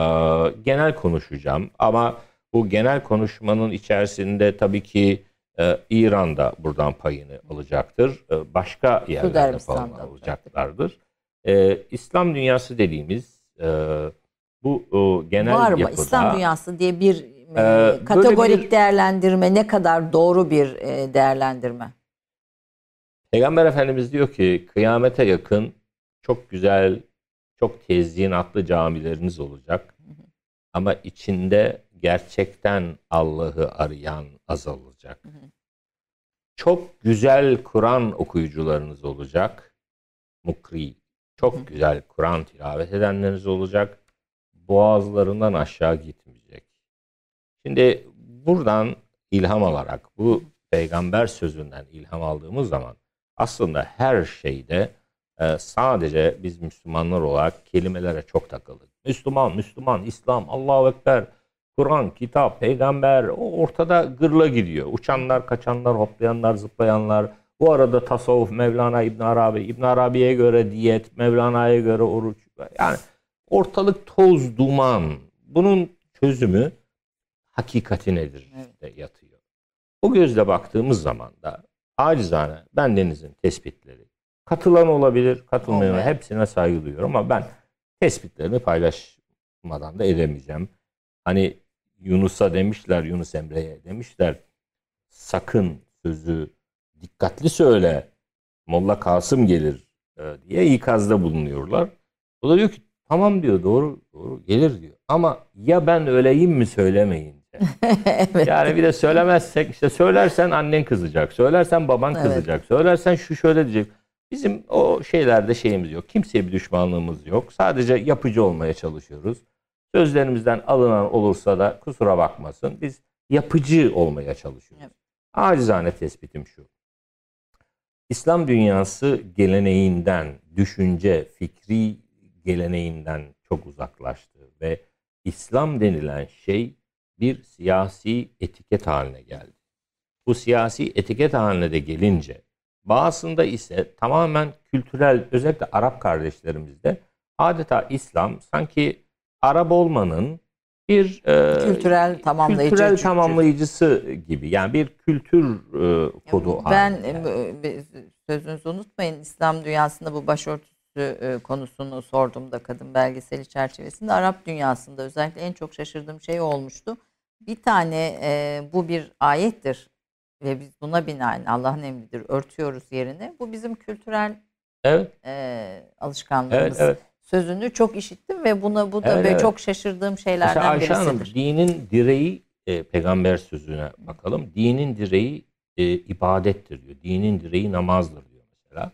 genel konuşacağım ama bu genel konuşmanın içerisinde tabii ki e, İran da buradan payını alacaktır. E, başka yerlerde falan alacaklardır. E, İslam dünyası dediğimiz e, bu e, genel Var mı? yapıda İslam dünyası diye bir e, kategorik bir- değerlendirme ne kadar doğru bir e, değerlendirme? Peygamber Efendimiz diyor ki kıyamete yakın çok güzel, çok tezyinatlı camileriniz olacak. Ama içinde gerçekten Allah'ı arayan azalacak. Çok güzel Kur'an okuyucularınız olacak. Mukri. Çok güzel Kur'an tilavet edenleriniz olacak. Boğazlarından aşağı gitmeyecek. Şimdi buradan ilham alarak bu peygamber sözünden ilham aldığımız zaman aslında her şeyde e, sadece biz Müslümanlar olarak kelimelere çok takıldık. Müslüman, Müslüman, İslam, Allahu Ekber, Kur'an, kitap, peygamber o ortada gırla gidiyor. Uçanlar, kaçanlar, hoplayanlar, zıplayanlar. Bu arada tasavvuf, Mevlana İbn Arabi, İbn Arabi'ye göre diyet, Mevlana'ya göre oruç. Yani ortalık toz, duman. Bunun çözümü hakikati nedir de yatıyor. O gözle baktığımız zaman da acizane ben Deniz'in tespitleri katılan olabilir, katılmayan Olmayan. hepsine saygı duyuyorum ama ben tespitlerini paylaşmadan da edemeyeceğim. Hani Yunus'a demişler, Yunus Emre'ye demişler sakın sözü dikkatli söyle Molla Kasım gelir e, diye ikazda bulunuyorlar. O da diyor ki tamam diyor doğru doğru gelir diyor. Ama ya ben öleyim mi söylemeyince. [laughs] evet. Yani bir de söylemezsek işte söylersen annen kızacak. Söylersen baban Evet. kızacak. Söylersen şu şöyle diyecek. Bizim o şeylerde şeyimiz yok. Kimseye bir düşmanlığımız yok. Sadece yapıcı olmaya çalışıyoruz. Sözlerimizden alınan olursa da kusura bakmasın. Biz yapıcı olmaya çalışıyoruz. Evet. Acizane tespitim şu. İslam dünyası geleneğinden, düşünce, fikri geleneğinden çok uzaklaştı ve İslam denilen şey bir siyasi etiket haline geldi. Bu siyasi etiket haline de gelince bazısında ise tamamen kültürel özellikle Arap kardeşlerimizde adeta İslam sanki Arap olmanın bir e, Kültürel tamamlayıcı kültürel tamamlayıcısı gibi. Yani bir kültür e, kodu Ben e, e, sözünüzü unutmayın. İslam dünyasında bu başörtüsü e, konusunu sorduğumda kadın belgeseli çerçevesinde Arap dünyasında özellikle en çok şaşırdığım şey olmuştu. Bir tane e, bu bir ayettir ve biz buna binaen Allah'ın emridir örtüyoruz yerine. Bu bizim kültürel Evet, e, alışkanlığımız. evet, evet. Sözünü çok işittim ve buna bu da Evet, ve evet. çok şaşırdığım Mesela şeylerden Ayşe Hanım birisidir. dinin direği e, peygamber sözüne bakalım. Dinin direği e, ibadettir diyor. Dinin direği namazdır diyor mesela.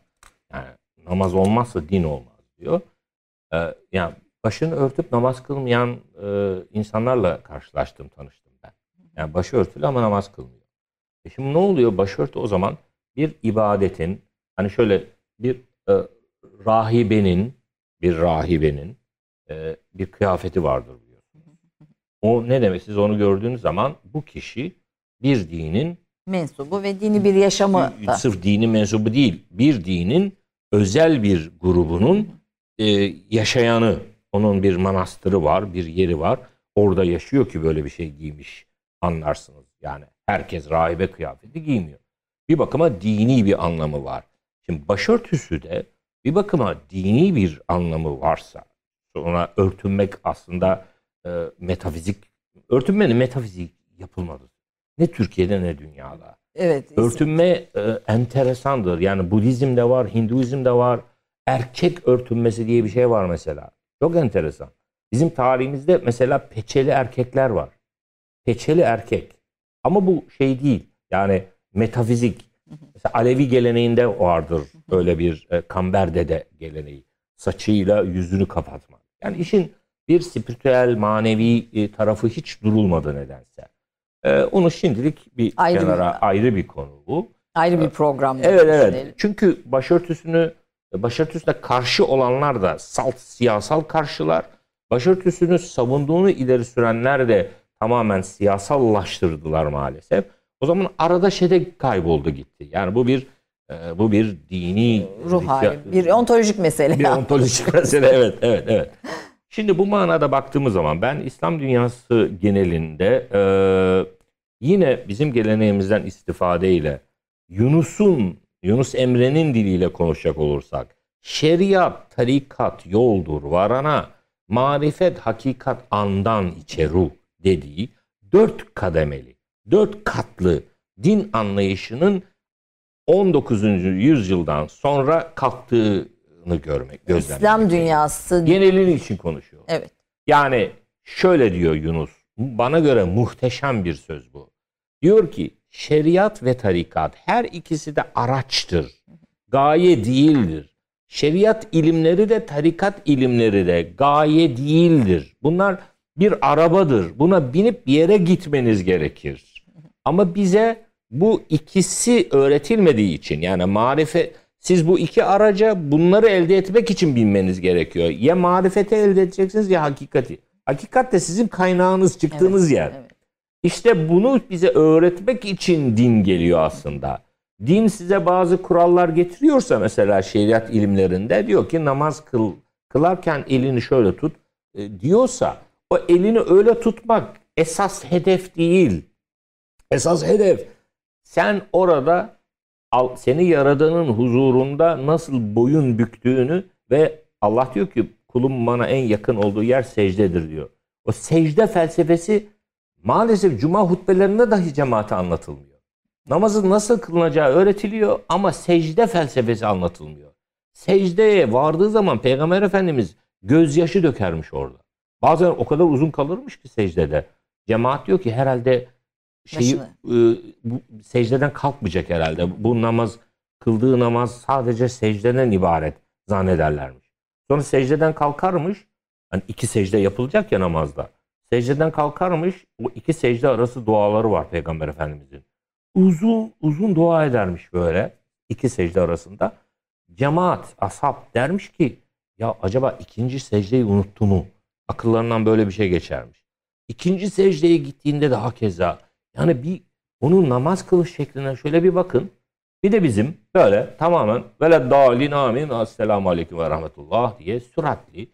Yani namaz olmazsa din olmaz diyor. E, yani başını örtüp namaz kılmayan e, insanlarla karşılaştım, tanıştım ben. Yani başı örtülü ama namaz kılmıyor. E şimdi ne oluyor? Başörtü o zaman bir ibadetin hani şöyle bir e, rahibenin bir rahibenin e, bir kıyafeti vardır biliyorsunuz. O ne demek? Siz onu gördüğünüz zaman bu kişi bir dinin Mensubu ve dini bir yaşamı da. sırf dini mensubu değil, bir dinin özel bir grubunun e, yaşayanı. Onun bir manastırı var, bir yeri var. Orada yaşıyor ki böyle bir şey giymiş anlarsınız. Yani herkes rahibe kıyafeti giymiyor. Bir bakıma dini bir anlamı var. Şimdi başörtüsü de bir bakıma dini bir anlamı varsa sonra örtünmek aslında e, metafizik örtünmenin metafizik yapılmadı. Ne Türkiye'de ne dünyada. Evet. Örtünme e, enteresandır. Yani Budizm'de var, Hinduizm'de var. erkek örtünmesi diye bir şey var mesela. Çok enteresan. Bizim tarihimizde mesela peçeli erkekler var. Peçeli erkek. Ama bu şey değil. Yani metafizik. Mesela Alevi geleneğinde vardır öyle bir e, kamber dede geleneği. Saçıyla yüzünü kapatma. Yani işin bir spiritüel, manevi e, tarafı hiç durulmadı nedense. E, onu şimdilik bir Ayrı bir- kenara ayrı bir konu bu. Ayrı bir program. Evet evet. Çünkü başörtüsünü başörtüsüne karşı olanlar da salt siyasal karşılar. Başörtüsünü savunduğunu ileri sürenler de tamamen siyasallaştırdılar maalesef. O zaman arada şeyde kayboldu gitti. Yani bu bir e, bu bir dini Ruh hali. Bir ontolojik mesele. bir ontolojik mesele evet evet evet. Şimdi bu manada baktığımız zaman ben İslam dünyası genelinde e, yine bizim geleneğimizden istifadeyle Yunus'un Yunus Emre'nin diliyle konuşacak olursak şeriat tarikat yoldur varana marifet hakikat andan içeru dediği dört kademeli dört katlı din anlayışının 19. yüzyıldan sonra kalktığını görmek, gözlemlemek. İslam dünyası. Genelini için konuşuyor. Evet. Yani şöyle diyor Yunus. Bana göre muhteşem bir söz bu. Diyor ki şeriat ve tarikat her ikisi de araçtır. Gaye değildir. Şeriat ilimleri de tarikat ilimleri de gaye değildir. Bunlar bir arabadır. Buna binip bir yere gitmeniz gerekir. Ama bize bu ikisi öğretilmediği için yani marifet siz bu iki araca bunları elde etmek için binmeniz gerekiyor. Ya marifeti elde edeceksiniz ya hakikati. Hakikat de sizin kaynağınız, çıktığınız yer. Evet. İşte bunu bize öğretmek için din geliyor aslında. Din size bazı kurallar getiriyorsa mesela şeriat ilimlerinde diyor ki namaz kıl, kılarken elini şöyle tut e, diyorsa o elini öyle tutmak esas hedef değil. Esas hedef sen orada seni yaradanın huzurunda nasıl boyun büktüğünü ve Allah diyor ki kulum bana en yakın olduğu yer secdedir diyor. O secde felsefesi maalesef cuma hutbelerinde dahi cemaate anlatılmıyor. Namazın nasıl kılınacağı öğretiliyor ama secde felsefesi anlatılmıyor. Secdeye vardığı zaman Peygamber Efendimiz gözyaşı dökermiş orada. Bazen o kadar uzun kalırmış ki secdede. Cemaat diyor ki herhalde şeyi e, bu, secdeden kalkmayacak herhalde. Bu namaz kıldığı namaz sadece secdeden ibaret zannederlermiş. Sonra secdeden kalkarmış. Hani iki secde yapılacak ya namazda. Secdeden kalkarmış. O iki secde arası duaları var Peygamber Efendimizin. Uzun uzun dua edermiş böyle iki secde arasında. Cemaat, ashab dermiş ki ya acaba ikinci secdeyi unuttu mu? Akıllarından böyle bir şey geçermiş. İkinci secdeye gittiğinde daha keza yani bir onun namaz kılış şekline şöyle bir bakın. Bir de bizim böyle tamamen vele dalin amin esselamu aleyküm ve rahmetullah diye süratli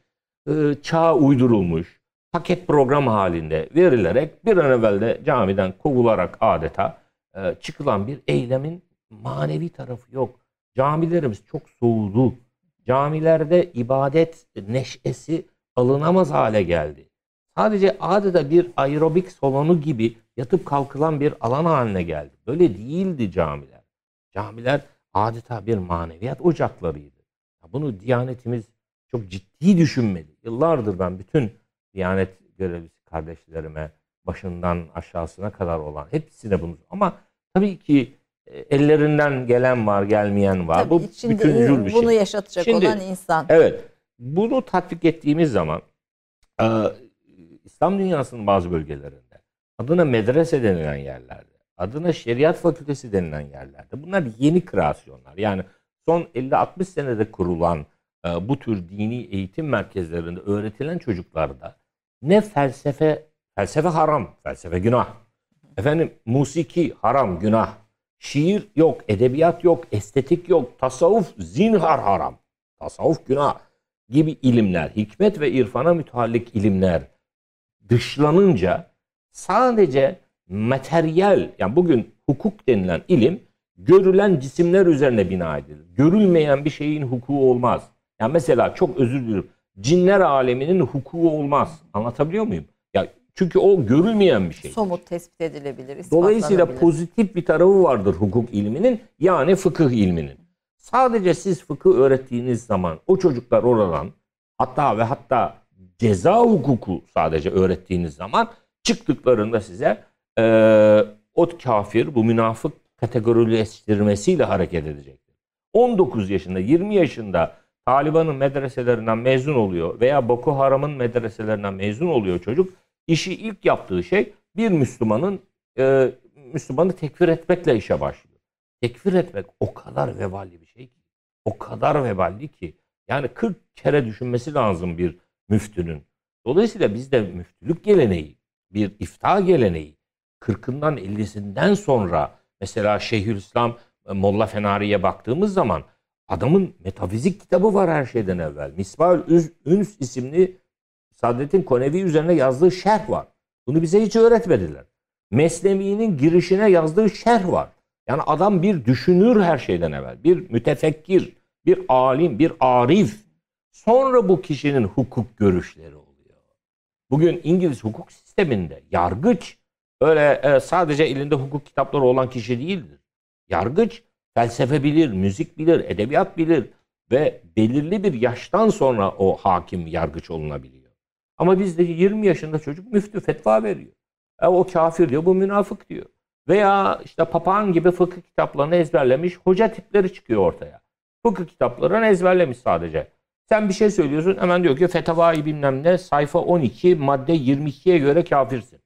e, çağa uydurulmuş paket program halinde verilerek bir an evvel de camiden kovularak adeta e, çıkılan bir eylemin manevi tarafı yok. Camilerimiz çok soğudu. Camilerde ibadet neşesi alınamaz hale geldi. Sadece adeta bir aerobik salonu gibi yatıp kalkılan bir alan haline geldi. Böyle değildi camiler. Camiler adeta bir maneviyat ocaklarıydı. Bunu Diyanetimiz çok ciddi düşünmedi. Yıllardır ben bütün Diyanet görevlisi kardeşlerime başından aşağısına kadar olan hepsine bunu ama tabii ki e, ellerinden gelen var, gelmeyen var. Tabii Bu bütüncül bir şey. bunu yaşatacak Şimdi- olan insan. Evet. Bunu tatbik ettiğimiz zaman e, İslam dünyasının bazı bölgelerinde adına medrese denilen yerlerde, adına şeriat fakültesi denilen yerlerde bunlar yeni kreasyonlar. Yani son 50-60 senede kurulan e, bu tür dini eğitim merkezlerinde öğretilen çocuklarda ne felsefe, felsefe haram, felsefe günah. Efendim musiki haram, günah. Şiir yok, edebiyat yok, estetik yok, tasavvuf zinhar haram. Tasavvuf günah gibi ilimler, hikmet ve irfana müteallik ilimler dışlanınca sadece materyal, yani bugün hukuk denilen ilim görülen cisimler üzerine bina edilir. Görülmeyen bir şeyin hukuku olmaz. Yani mesela çok özür diliyorum. Cinler aleminin hukuku olmaz. Anlatabiliyor muyum? Ya çünkü o görülmeyen bir şey. Somut tespit edilebilir. Dolayısıyla pozitif bir tarafı vardır hukuk ilminin yani fıkıh ilminin. Sadece siz fıkıh öğrettiğiniz zaman o çocuklar oradan hatta ve hatta ceza hukuku sadece öğrettiğiniz zaman çıktıklarında size e, o kafir, bu münafık kategorileştirmesiyle hareket edecektir. 19 yaşında, 20 yaşında Taliban'ın medreselerinden mezun oluyor veya Boko Haram'ın medreselerinden mezun oluyor çocuk. İşi ilk yaptığı şey bir Müslümanın e, Müslümanı tekfir etmekle işe başlıyor. Tekfir etmek o kadar veballi. O kadar veballi ki. Yani 40 kere düşünmesi lazım bir müftünün. Dolayısıyla bizde müftülük geleneği, bir ifta geleneği 40'ından 50'sinden sonra mesela Şeyhülislam e, Molla Fenari'ye baktığımız zaman adamın metafizik kitabı var her şeyden evvel. Misbahül Üns isimli Saadettin Konevi üzerine yazdığı şerh var. Bunu bize hiç öğretmediler. Mesnevi'nin girişine yazdığı şerh var. Yani adam bir düşünür her şeyden evvel. Bir mütefekkir, bir alim, bir arif. Sonra bu kişinin hukuk görüşleri oluyor. Bugün İngiliz hukuk sisteminde yargıç öyle e, sadece elinde hukuk kitapları olan kişi değildir. Yargıç felsefe bilir, müzik bilir, edebiyat bilir ve belirli bir yaştan sonra o hakim yargıç olunabiliyor. Ama bizde 20 yaşında çocuk müftü fetva veriyor. E, o kafir diyor, bu münafık diyor. Veya işte papağan gibi fıkıh kitaplarını ezberlemiş hoca tipleri çıkıyor ortaya. Fıkıh kitaplarını ezberlemiş sadece. Sen bir şey söylüyorsun hemen diyor ki fetavayı bilmem ne sayfa 12 madde 22'ye göre kafirsin.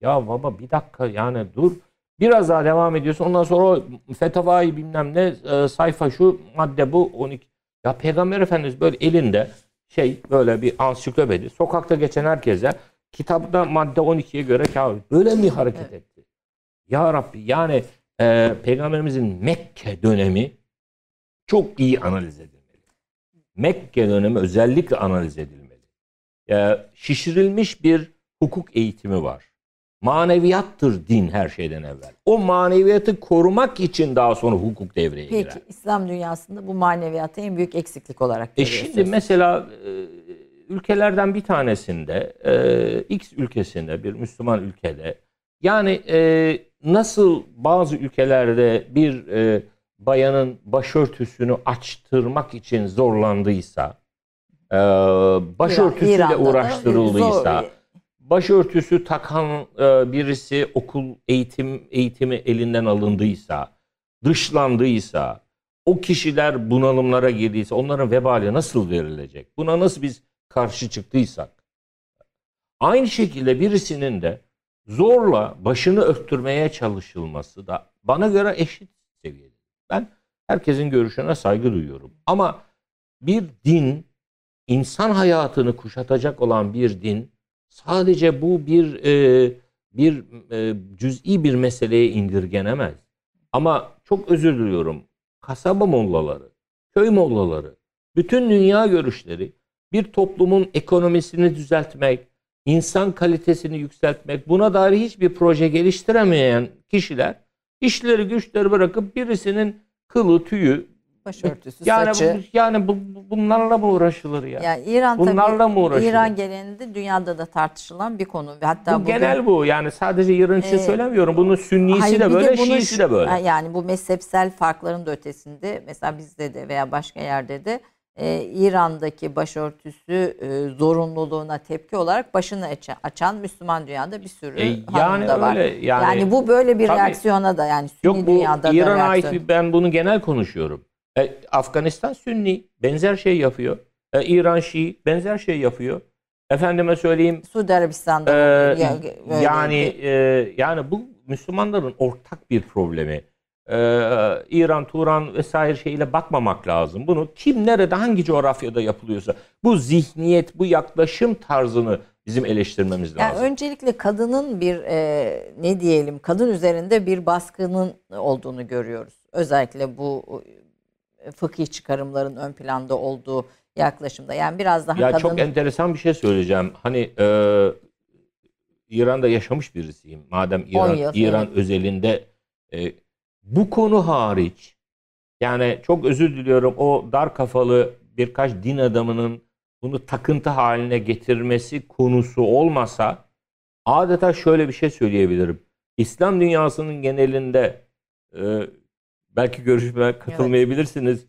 Ya baba bir dakika yani dur. Biraz daha devam ediyorsun. Ondan sonra o fetavayı bilmem ne e, sayfa şu madde bu 12. Ya Peygamber Efendimiz böyle elinde şey böyle bir ansiklopedi. Sokakta geçen herkese kitapta madde 12'ye göre kafir. Böyle mi hareket evet. etti? Ya Rabbi yani e, Peygamberimizin Mekke dönemi çok iyi analiz edilmeli. Mekke dönemi özellikle analiz edilmeli. E, şişirilmiş bir hukuk eğitimi var. Maneviyattır din her şeyden evvel. O maneviyatı korumak için daha sonra hukuk devreye Peki, girer. Peki İslam dünyasında bu maneviyatı en büyük eksiklik olarak e Şimdi mesela e, ülkelerden bir tanesinde e, X ülkesinde bir Müslüman ülkede yani e, nasıl bazı ülkelerde bir e, bayanın başörtüsünü açtırmak için zorlandıysa, e, başörtüsüyle İran'da uğraştırıldıysa, başörtüsü takan e, birisi okul eğitim eğitimi elinden alındıysa, dışlandıysa, o kişiler bunalımlara girdiyse onların vebali nasıl verilecek? Buna nasıl biz karşı çıktıysak? Aynı şekilde birisinin de zorla başını örttürmeye çalışılması da bana göre eşit seviyede. Ben herkesin görüşüne saygı duyuyorum. Ama bir din, insan hayatını kuşatacak olan bir din sadece bu bir e, bir e, cüz'i bir meseleye indirgenemez. Ama çok özür diliyorum. Kasaba mollaları, köy mollaları, bütün dünya görüşleri bir toplumun ekonomisini düzeltmek, insan kalitesini yükseltmek, buna dair hiçbir proje geliştiremeyen kişiler işleri güçleri bırakıp birisinin kılı, tüyü, başörtüsü, yani, saçı. Yani bu, bunlarla mı uğraşılır ya? Yani İran bunlarla tabii, mı uğraşılır? İran genelinde dünyada da tartışılan bir konu. Hatta bu bugün, genel bu. Yani sadece İran için e, söylemiyorum. Bunun sünnisi hayır, de böyle, de şiisi de böyle. Yani bu mezhepsel farkların da ötesinde mesela bizde de veya başka yerde de e, İran'daki başörtüsü e, zorunluluğuna tepki olarak başını açan, açan Müslüman dünyada bir sürü e, yani da var. Öyle, yani, yani bu böyle bir tabii, reaksiyona da yani Sünni yok, bu dünyada İran da ait ben bunu genel konuşuyorum. E, Afganistan Sünni benzer şey yapıyor. E, İran Şii benzer şey yapıyor. Efendime söyleyeyim. Suudi Arabistan'da e, yani e, yani bu Müslümanların ortak bir problemi e, İran, Turan vesaire şeyle bakmamak lazım. Bunu kim nerede hangi coğrafyada yapılıyorsa bu zihniyet, bu yaklaşım tarzını bizim eleştirmemiz lazım. Yani öncelikle kadının bir e, ne diyelim kadın üzerinde bir baskının olduğunu görüyoruz. Özellikle bu e, fıkhi çıkarımların ön planda olduğu yaklaşımda. Yani biraz daha ya kadın... çok enteresan bir şey söyleyeceğim. Hani e, İran'da yaşamış birisiyim. Madem İran yıl, İran evet. özelinde e, bu konu hariç yani çok özür diliyorum o dar kafalı birkaç din adamının bunu takıntı haline getirmesi konusu olmasa adeta şöyle bir şey söyleyebilirim. İslam dünyasının genelinde e, belki görüşme katılmayabilirsiniz.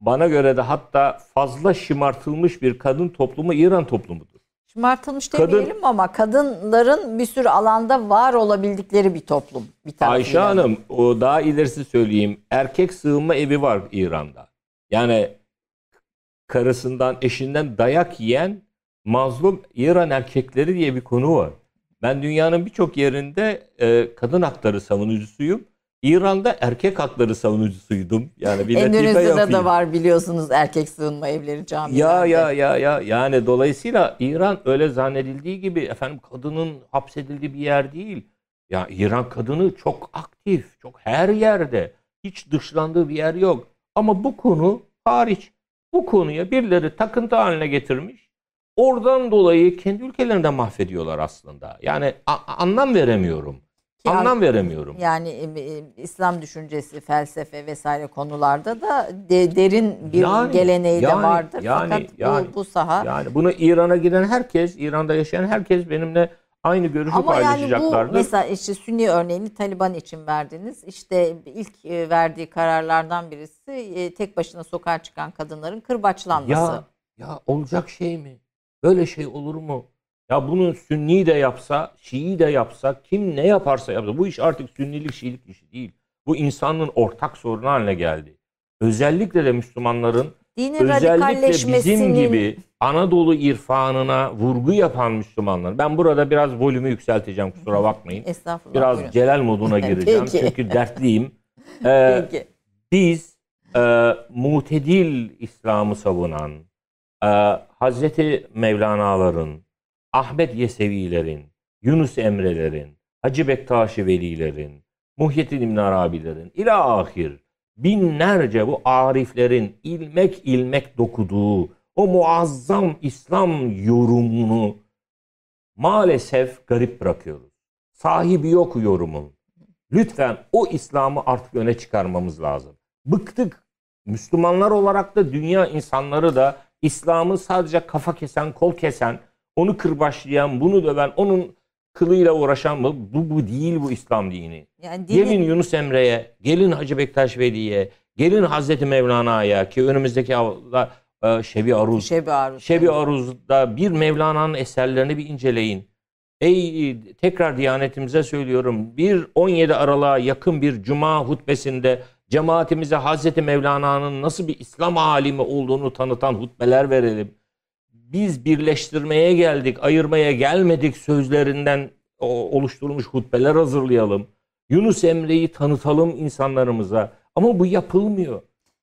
Bana göre de hatta fazla şımartılmış bir kadın toplumu İran toplumudur. Şımartılmış Kadın- demeyelim ama kadınların bir sürü alanda var olabildikleri bir toplum. Bir. Ayşe Hanım o daha ilerisi söyleyeyim. Erkek sığınma evi var İran'da. Yani karısından eşinden dayak yiyen mazlum İran erkekleri diye bir konu var. Ben dünyanın birçok yerinde e, kadın hakları savunucusuyum. İran'da erkek hakları savunucusuydum. Yani bir Endonezya'da yapayım. da var biliyorsunuz erkek sığınma evleri camilerde. Ya ya ya ya yani dolayısıyla İran öyle zannedildiği gibi efendim kadının hapsedildiği bir yer değil. Ya İran kadını çok aktif, çok her yerde. Hiç dışlandığı bir yer yok. Ama bu konu hariç. Bu konuya birileri takıntı haline getirmiş. Oradan dolayı kendi ülkelerinde mahvediyorlar aslında. Yani anlam veremiyorum. Ki anlam veremiyorum. Yani e, İslam düşüncesi, felsefe vesaire konularda da de- derin bir Yani, geleneği yani, de vardır. yani, Fakat yani. bu, bu saha Yani bunu İran'a giden herkes, İran'da yaşayan herkes benimle aynı görüşü Ama yani bu paylaşacaklardır. mesela işte Sünni örneğini Taliban için verdiniz. İşte ilk e, verdiği kararlardan birisi e, tek başına sokağa çıkan kadınların kırbaçlanması. Ya ya olacak şey mi? Böyle şey olur mu? Ya bunu Sünni de yapsa, Şii de yapsa, kim ne yaparsa yapsa bu iş artık Sünnilik Şiilik işi değil. Bu insanlığın ortak sorunu haline geldi. Özellikle de Müslümanların Dinin özellikle bizim gibi Anadolu irfanına vurgu yapan Müslümanlar. Ben burada biraz volümü yükselteceğim kusura bakmayın. Estağfurullah. Biraz buyurun. celal moduna [laughs] gireceğim çünkü dertliyim. [laughs] Ee, Peki. biz e, mutedil İslam'ı savunan e, Hazreti Mevlana'ların, Ahmet Yesevilerin, Yunus Emre'lerin, Hacı Bektaş-ı Velilerin, Muhyiddin İbn Arabilerin ila ahir binlerce bu ariflerin ilmek ilmek dokuduğu o muazzam İslam yorumunu maalesef garip bırakıyoruz. Sahibi yok yorumun. Lütfen o İslam'ı artık öne çıkarmamız lazım. Bıktık. Müslümanlar olarak da dünya insanları da İslam'ı sadece kafa kesen, kol kesen, onu kırbaçlayan, bunu döven, onun kılıyla uğraşan mı? Bu, bu değil bu İslam dini. Yani Gelin dinin, Yunus Emre'ye, gelin Hacı Bektaş Veli'ye, gelin Hazreti Mevlana'ya ki önümüzdeki hafta e, Şebi Aruz Şebi Aruz. Şebi Aruz'da bir Mevlana'nın eserlerini bir inceleyin. Ey tekrar diyanetimize söylüyorum. Bir 17 Aralık'a yakın bir cuma hutbesinde cemaatimize Hazreti Mevlana'nın nasıl bir İslam alimi olduğunu tanıtan hutbeler verelim. Biz birleştirmeye geldik, ayırmaya gelmedik sözlerinden oluşturulmuş hutbeler hazırlayalım. Yunus Emre'yi tanıtalım insanlarımıza. Ama bu yapılmıyor.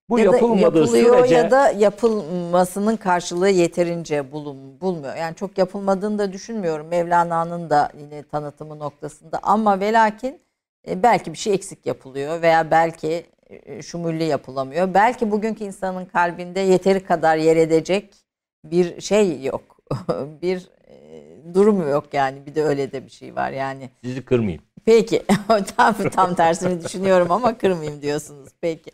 Bu ya yapılmadığı yapılıyor sürece ya da yapılmasının karşılığı yeterince bulun, bulmuyor. Yani çok yapılmadığını da düşünmüyorum. Mevlana'nın da yine tanıtımı noktasında ama velakin e, belki bir şey eksik yapılıyor veya belki e, şumulli yapılamıyor. Belki bugünkü insanın kalbinde yeteri kadar yer edecek bir şey yok. [laughs] bir e, durum yok yani. Bir de öyle de bir şey var yani. sizi kırmayayım. Peki. [laughs] tam, tam tersini [laughs] düşünüyorum ama kırmayayım diyorsunuz. Peki.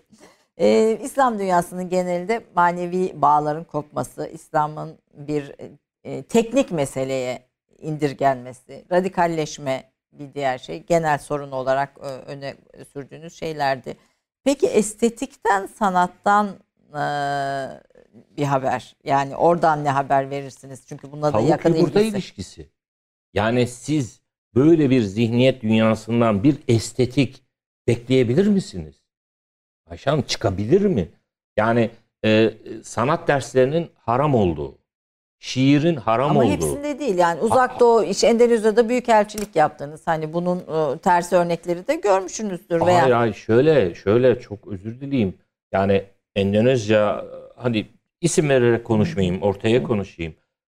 Ee, İslam dünyasının genelinde manevi bağların kopması, İslam'ın bir e, teknik meseleye indirgenmesi, radikalleşme bir diğer şey genel sorun olarak e, öne sürdüğünüz şeylerdi. Peki estetikten, sanattan e, bir haber. Yani oradan ne haber verirsiniz? Çünkü bununla da Tavuk yakın ilgisi. ilişkisi. Yani siz böyle bir zihniyet dünyasından bir estetik bekleyebilir misiniz? Ayşe Hanım çıkabilir mi? Yani e, sanat derslerinin haram olduğu, şiirin haram Ama olduğu. hepsinde değil yani uzak doğu iş Endonezya'da büyük elçilik yaptınız. Hani bunun e, tersi örnekleri de görmüşsünüzdür veya Hayır hayır şöyle şöyle çok özür dileyim. Yani Endonezya hani isim vererek konuşmayayım ortaya konuşayım.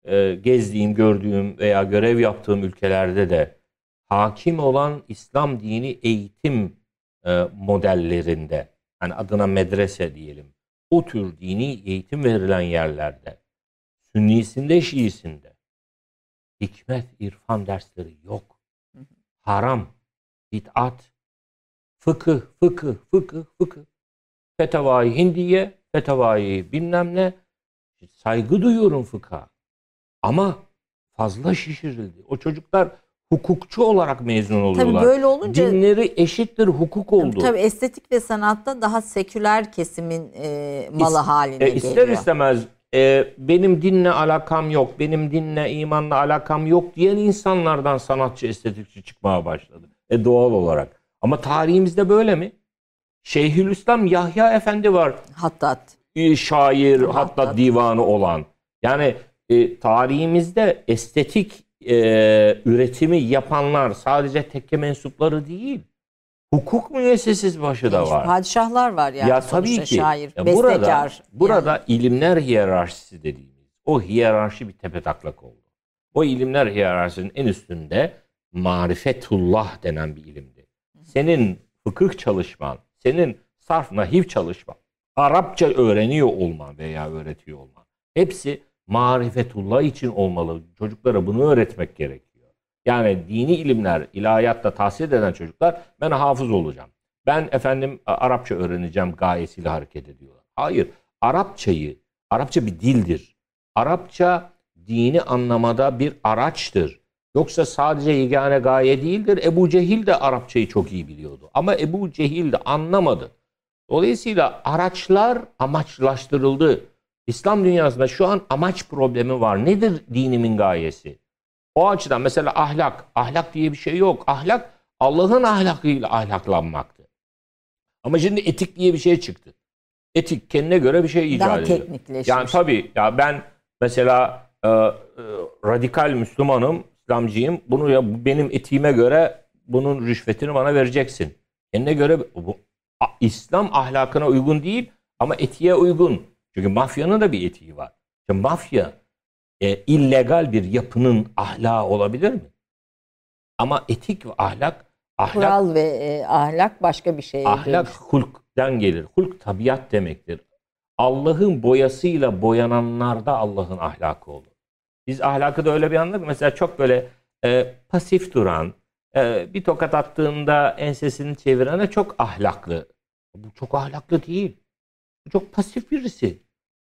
Ee, gezdiğim, gördüğüm veya görev yaptığım ülkelerde de hakim olan İslam dini eğitim e, modellerinde hani adına medrese diyelim. O tür dini eğitim verilen yerlerde Sünnisinde, Şiisinde hikmet, irfan dersleri yok. Haram, bid'at, fıkıh, fıkıh, fıkıh, fıkıh. Fetavai Hindiye, fetavai bilmem ne. Saygı duyuyorum fıkha. Ama fazla şişirildi. O çocuklar hukukçu olarak mezun oluyorlar. Tabii böyle olunca Dinleri eşittir hukuk oldu. tabii estetik ve sanatta daha seküler kesimin e, malı İs- haline e, ister geliyor. istemez e, benim dinle alakam yok, benim dinle imanla alakam yok diyen insanlardan sanatçı, estetikçi çıkmaya başladı. E doğal olarak. Ama tarihimizde böyle mi? Şeyhülislam Yahya Efendi var. Hattat. şair Hatta- hatta divanı olan. Yani e, tarihimizde estetik e, üretimi yapanlar sadece tekke mensupları değil. Hukuk müessesesi başı da var. Padişahlar var yani ya tabii ki. şair, Ya bestekar. burada burada yani. ilimler hiyerarşisi dediğimiz o hiyerarşi bir tepetaklak oldu. O ilimler hiyerarşisinin en üstünde marifetullah denen bir ilimdi. Senin fıkıh çalışman, senin sarf nahiv çalışman, Arapça öğreniyor olman veya öğretiyor olman. Hepsi marifetullah için olmalı. Çocuklara bunu öğretmek gerekiyor. Yani dini ilimler, ilahiyatta tahsil eden çocuklar ben hafız olacağım. Ben efendim Arapça öğreneceğim gayesiyle hareket ediyorlar. Hayır. Arapçayı, Arapça bir dildir. Arapça dini anlamada bir araçtır. Yoksa sadece yegane gaye değildir. Ebu Cehil de Arapçayı çok iyi biliyordu. Ama Ebu Cehil de anlamadı. Dolayısıyla araçlar amaçlaştırıldı. İslam dünyasında şu an amaç problemi var. Nedir dinimin gayesi? O açıdan mesela ahlak. Ahlak diye bir şey yok. Ahlak Allah'ın ahlakıyla ahlaklanmaktı. Ama şimdi etik diye bir şey çıktı. Etik kendine göre bir şey icat daha ediyor. teknikleşmiş. Yani tabii ya ben mesela e, e, radikal Müslümanım, İslamcıyım. Bunu ya benim etiğime göre bunun rüşvetini bana vereceksin. Kendine göre bu a- İslam ahlakına uygun değil ama etiğe uygun. Çünkü mafyanın da bir etiği var. Şimdi mafya e, illegal bir yapının ahlakı olabilir mi? Ama etik ve ahlak ahlak Kural ve e, ahlak başka bir şeye Ahlak hulkten gelir. Hulk tabiat demektir. Allah'ın boyasıyla boyananlarda Allah'ın ahlakı olur. Biz ahlakı da öyle bir anladık. Mesela çok böyle e, pasif duran, e, bir tokat attığında ensesini çevirene çok ahlaklı. Bu çok ahlaklı değil. Bu çok pasif birisi.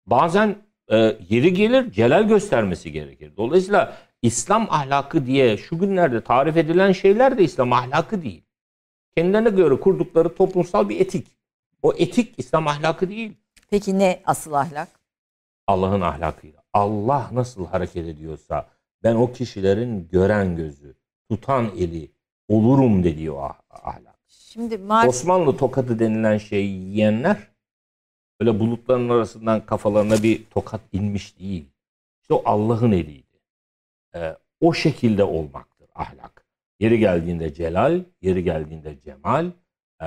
Bazen e, yeri gelir celal göstermesi gerekir. Dolayısıyla İslam ahlakı diye şu günlerde tarif edilen şeyler de İslam ahlakı değil kendilerine göre kurdukları toplumsal bir etik. O etik İslam ahlakı değil. Peki ne asıl ahlak? Allah'ın ahlakıyla. Allah nasıl hareket ediyorsa ben o kişilerin gören gözü, tutan eli olurum dediği o ah- ahlak. Şimdi marif Osmanlı tokadı denilen şeyi yiyenler öyle bulutların arasından kafalarına bir tokat inmiş değil. İşte o Allah'ın eliydi. Ee, o şekilde olmaktır ahlak. Yeri geldiğinde celal, yeri geldiğinde cemal. Ee,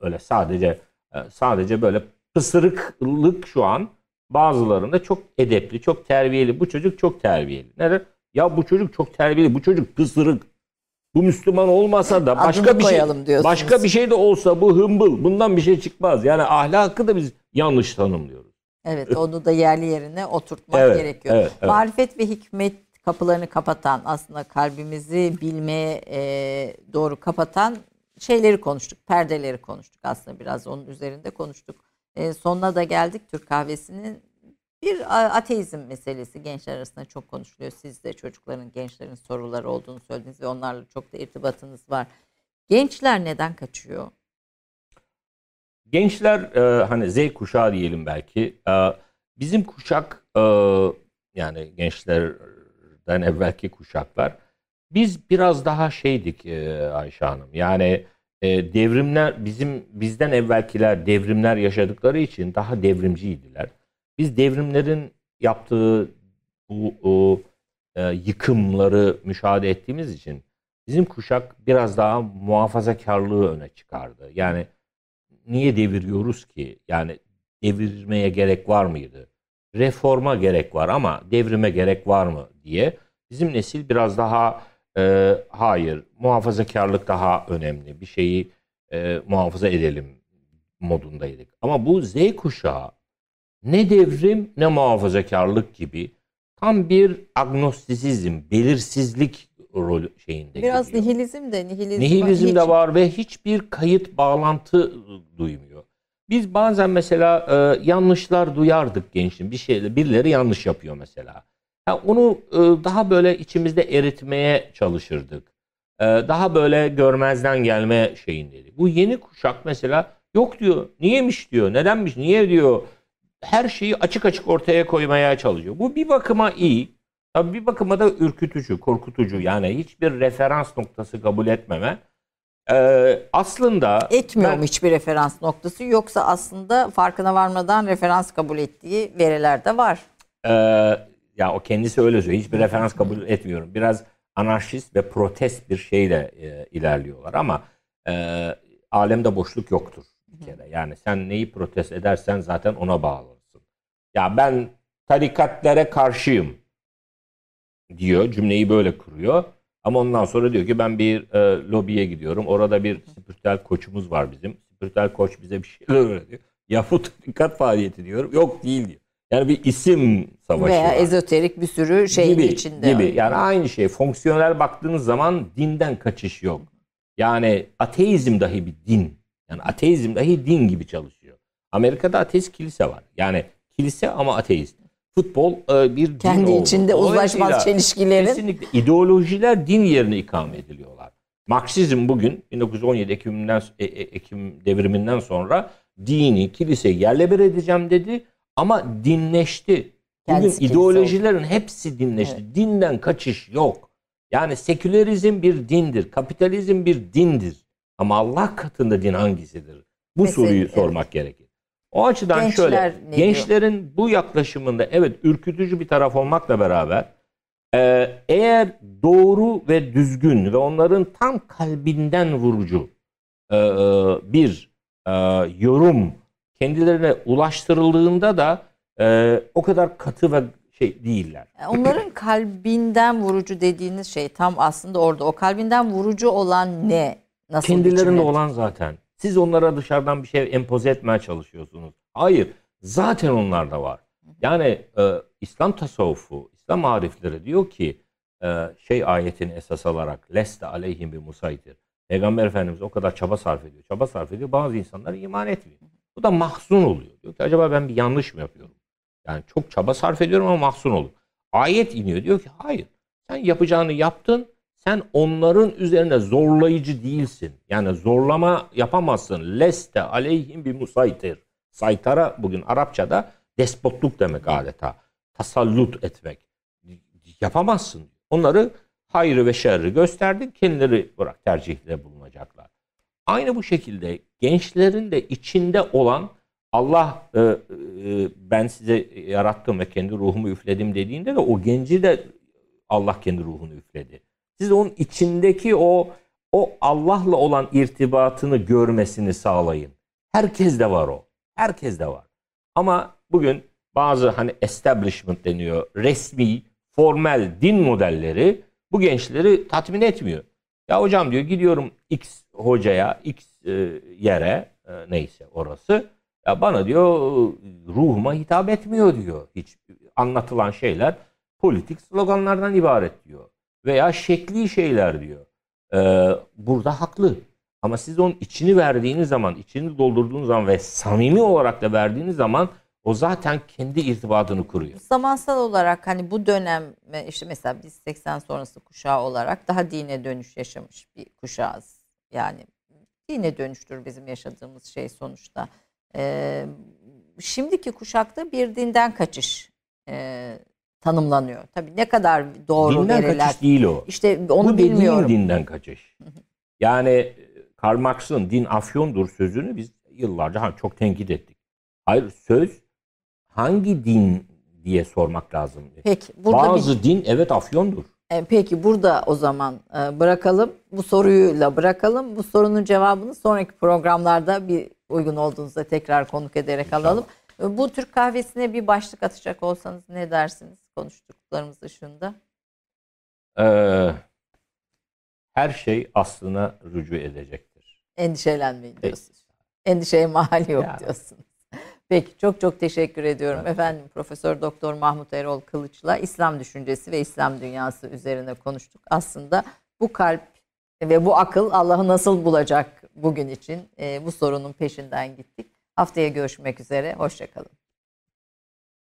öyle sadece e, sadece böyle pısırıklık şu an bazılarında çok edepli, çok terbiyeli. Bu çocuk çok terbiyeli. Neden? Ya bu çocuk çok terbiyeli, bu çocuk pısırık. Bu Müslüman olmasa da başka Adını bir şey diyorsunuz. başka bir şey de olsa bu hımbıl. Bundan bir şey çıkmaz. Yani ahlakı da biz yanlış tanımlıyoruz. evet onu da yerli yerine oturtmak Evet, gerekiyor. evet, evet. Marifet ve hikmet kapılarını kapatan aslında kalbimizi bilmeye e, doğru kapatan şeyleri konuştuk. Perdeleri konuştuk aslında biraz onun üzerinde konuştuk. Sonuna da geldik Türk kahvesinin bir ateizm meselesi gençler arasında çok konuşuluyor. Siz de çocukların, gençlerin soruları olduğunu söylediniz ve onlarla çok da irtibatınız var. Gençler neden kaçıyor? Gençler hani Z kuşağı diyelim belki. Bizim kuşak yani gençlerden evvelki kuşaklar biz biraz daha şeydik e, Ayşe Hanım. Yani e, devrimler bizim bizden evvelkiler devrimler yaşadıkları için daha devrimciydiler. Biz devrimlerin yaptığı bu o, e, yıkımları müşahede ettiğimiz için bizim kuşak biraz daha muhafazakarlığı öne çıkardı. Yani niye deviriyoruz ki? Yani devirmeye gerek var mıydı? Reforma gerek var ama devrime gerek var mı diye bizim nesil biraz daha e, hayır muhafazakarlık daha önemli bir şeyi e, muhafaza edelim modundaydık. Ama bu Z kuşağı ne devrim ne muhafazakarlık gibi tam bir agnostisizm, belirsizlik rolü şeyinde Biraz gidiyor. nihilizm de nihilizm, Nihilizm hiç- de var ve hiçbir kayıt bağlantı duymuyor. Biz bazen mesela e, yanlışlar duyardık gençliğin. Bir şeyle birileri yanlış yapıyor mesela. Ha, onu e, daha böyle içimizde eritmeye çalışırdık. e, daha böyle görmezden gelme şeyindeydi. Bu yeni kuşak mesela yok diyor. Niyemiş diyor. Nedenmiş? Niye diyor. Her şeyi açık açık ortaya koymaya çalışıyor. Bu bir bakıma iyi. Tabii bir bakıma da ürkütücü, korkutucu. Yani hiçbir referans noktası kabul etmeme. Ee, aslında Etmiyor ben- hiçbir referans noktası yoksa aslında farkına varmadan referans kabul ettiği veriler de var. Ee, ya o kendisi öyle söylüyor. Hiçbir referans kabul etmiyorum. Biraz anarşist ve protest bir şeyle e, ilerliyorlar ama e, alemde boşluk yoktur bir kere. Yani sen neyi protest edersen zaten ona bağlısın. Ya ben tarikatlere karşıyım diyor. Cümleyi böyle kuruyor. Ama ondan sonra diyor ki ben bir e, lobiye gidiyorum. Orada bir spiritüel koçumuz var bizim. Spiritüel koç bize bir şeyler [laughs] öğretiyor. Ya bu tarikat faaliyeti diyorum. Yok değil diyor. Yani bir isim savaşı Veya var ezoterik bir sürü şeyin gibi, içinde. gibi. Yani aynı şey. Fonksiyonel baktığınız zaman dinden kaçış yok. Yani ateizm dahi bir din. Yani ateizm dahi din gibi çalışıyor. Amerika'da ateist kilise var. Yani kilise ama ateist. Futbol e, bir din Kendi oldu. içinde uzlaşmaz çelişkilerin. Kesinlikle ideolojiler din yerine ikame ediliyorlar. Marksizm bugün 1917 Ekim'den e- e- Ekim devriminden sonra dini, kiliseyi yerle bir edeceğim dedi ama dinleşti. Bugün Kendisi ideolojilerin hepsi dinleşti. Dinden kaçış yok. Yani sekülerizm bir dindir, kapitalizm bir dindir. Ama Allah katında din hangisidir? Bu Mesela, soruyu evet. sormak gerekir. O açıdan Gençler şöyle, gençlerin bu yaklaşımında evet ürkütücü bir taraf olmakla beraber e, eğer doğru ve düzgün ve onların tam kalbinden vurucu e, e, bir e, yorum kendilerine ulaştırıldığında da e, o kadar katı ve şey değiller. Onların [laughs] kalbinden vurucu dediğiniz şey tam aslında orada. O kalbinden vurucu olan ne? Nasıl Kendilerinde biçimde? olan zaten. Siz onlara dışarıdan bir şey empoze etmeye çalışıyorsunuz. Hayır. Zaten onlarda var. Yani e, İslam tasavvufu, İslam marifleri diyor ki e, şey ayetini esas alarak leste aleyhim bir musaytir. Peygamber Efendimiz o kadar çaba sarf ediyor. Çaba sarf ediyor. Bazı insanlar iman etmiyor. Bu da mahzun oluyor. Diyor ki acaba ben bir yanlış mı yapıyorum? Yani çok çaba sarf ediyorum ama mahzun oluyor. Ayet iniyor. Diyor ki hayır. Sen yapacağını yaptın. Sen onların üzerine zorlayıcı değilsin. Yani zorlama yapamazsın. Leste aleyhim bir musaytir. Saytara bugün Arapçada despotluk demek adeta. Tasallut etmek. Yapamazsın. Onları hayrı ve şerri gösterdin. Kendileri bırak tercihte bulunacaklar. Aynı bu şekilde gençlerin de içinde olan Allah e, e, ben size yarattım ve kendi ruhumu üfledim dediğinde de o genci de Allah kendi ruhunu üfledi. Siz onun içindeki o o Allah'la olan irtibatını görmesini sağlayın. Herkes de var o. Herkes de var. Ama bugün bazı hani establishment deniyor. Resmi, formel din modelleri bu gençleri tatmin etmiyor. Ya hocam diyor gidiyorum X hocaya, X e, yere e, neyse orası. Ya bana diyor ruhuma hitap etmiyor diyor. Hiç anlatılan şeyler politik sloganlardan ibaret diyor. Veya şekli şeyler diyor. Ee, burada haklı. Ama siz onun içini verdiğiniz zaman, içini doldurduğunuz zaman ve samimi olarak da verdiğiniz zaman o zaten kendi irtibatını kuruyor. Zamansal olarak hani bu dönem işte mesela biz 80 sonrası kuşağı olarak daha dine dönüş yaşamış bir kuşağız. Yani dine dönüştür bizim yaşadığımız şey sonuçta. Ee, şimdiki kuşakta bir dinden kaçış e, tanımlanıyor. Tabii ne kadar doğru dinden veriler. kaçış değil o. İşte onu Bu bilmiyorum. dinden kaçış. Yani e, Karl Marx'ın din afyondur sözünü biz yıllarca ha, çok tenkit ettik. Hayır söz hangi din diye sormak lazım. Peki burada bir- Bazı din evet afyondur. E, Peki burada o zaman e, bırakalım. Bu soruyla bırakalım. Bu sorunun cevabını sonraki programlarda bir uygun olduğunuzda tekrar konuk ederek alalım. E, Bu Türk kahvesine bir başlık atacak olsanız ne dersiniz konuştuklarımız dışında? Ee, her şey aslına rücu edecektir. Endişelenmeyin diyorsunuz. Endişeye mahal yok Yani. diyorsunuz. Peki çok çok teşekkür ediyorum. Ben Efendim Profesör Doktor Mahmut Erol Kılıç'la İslam düşüncesi ve İslam dünyası üzerine konuştuk. Aslında bu kalp ve bu akıl Allah'ı nasıl bulacak bugün için e, bu sorunun peşinden gittik. Haftaya görüşmek üzere. Hoşçakalın.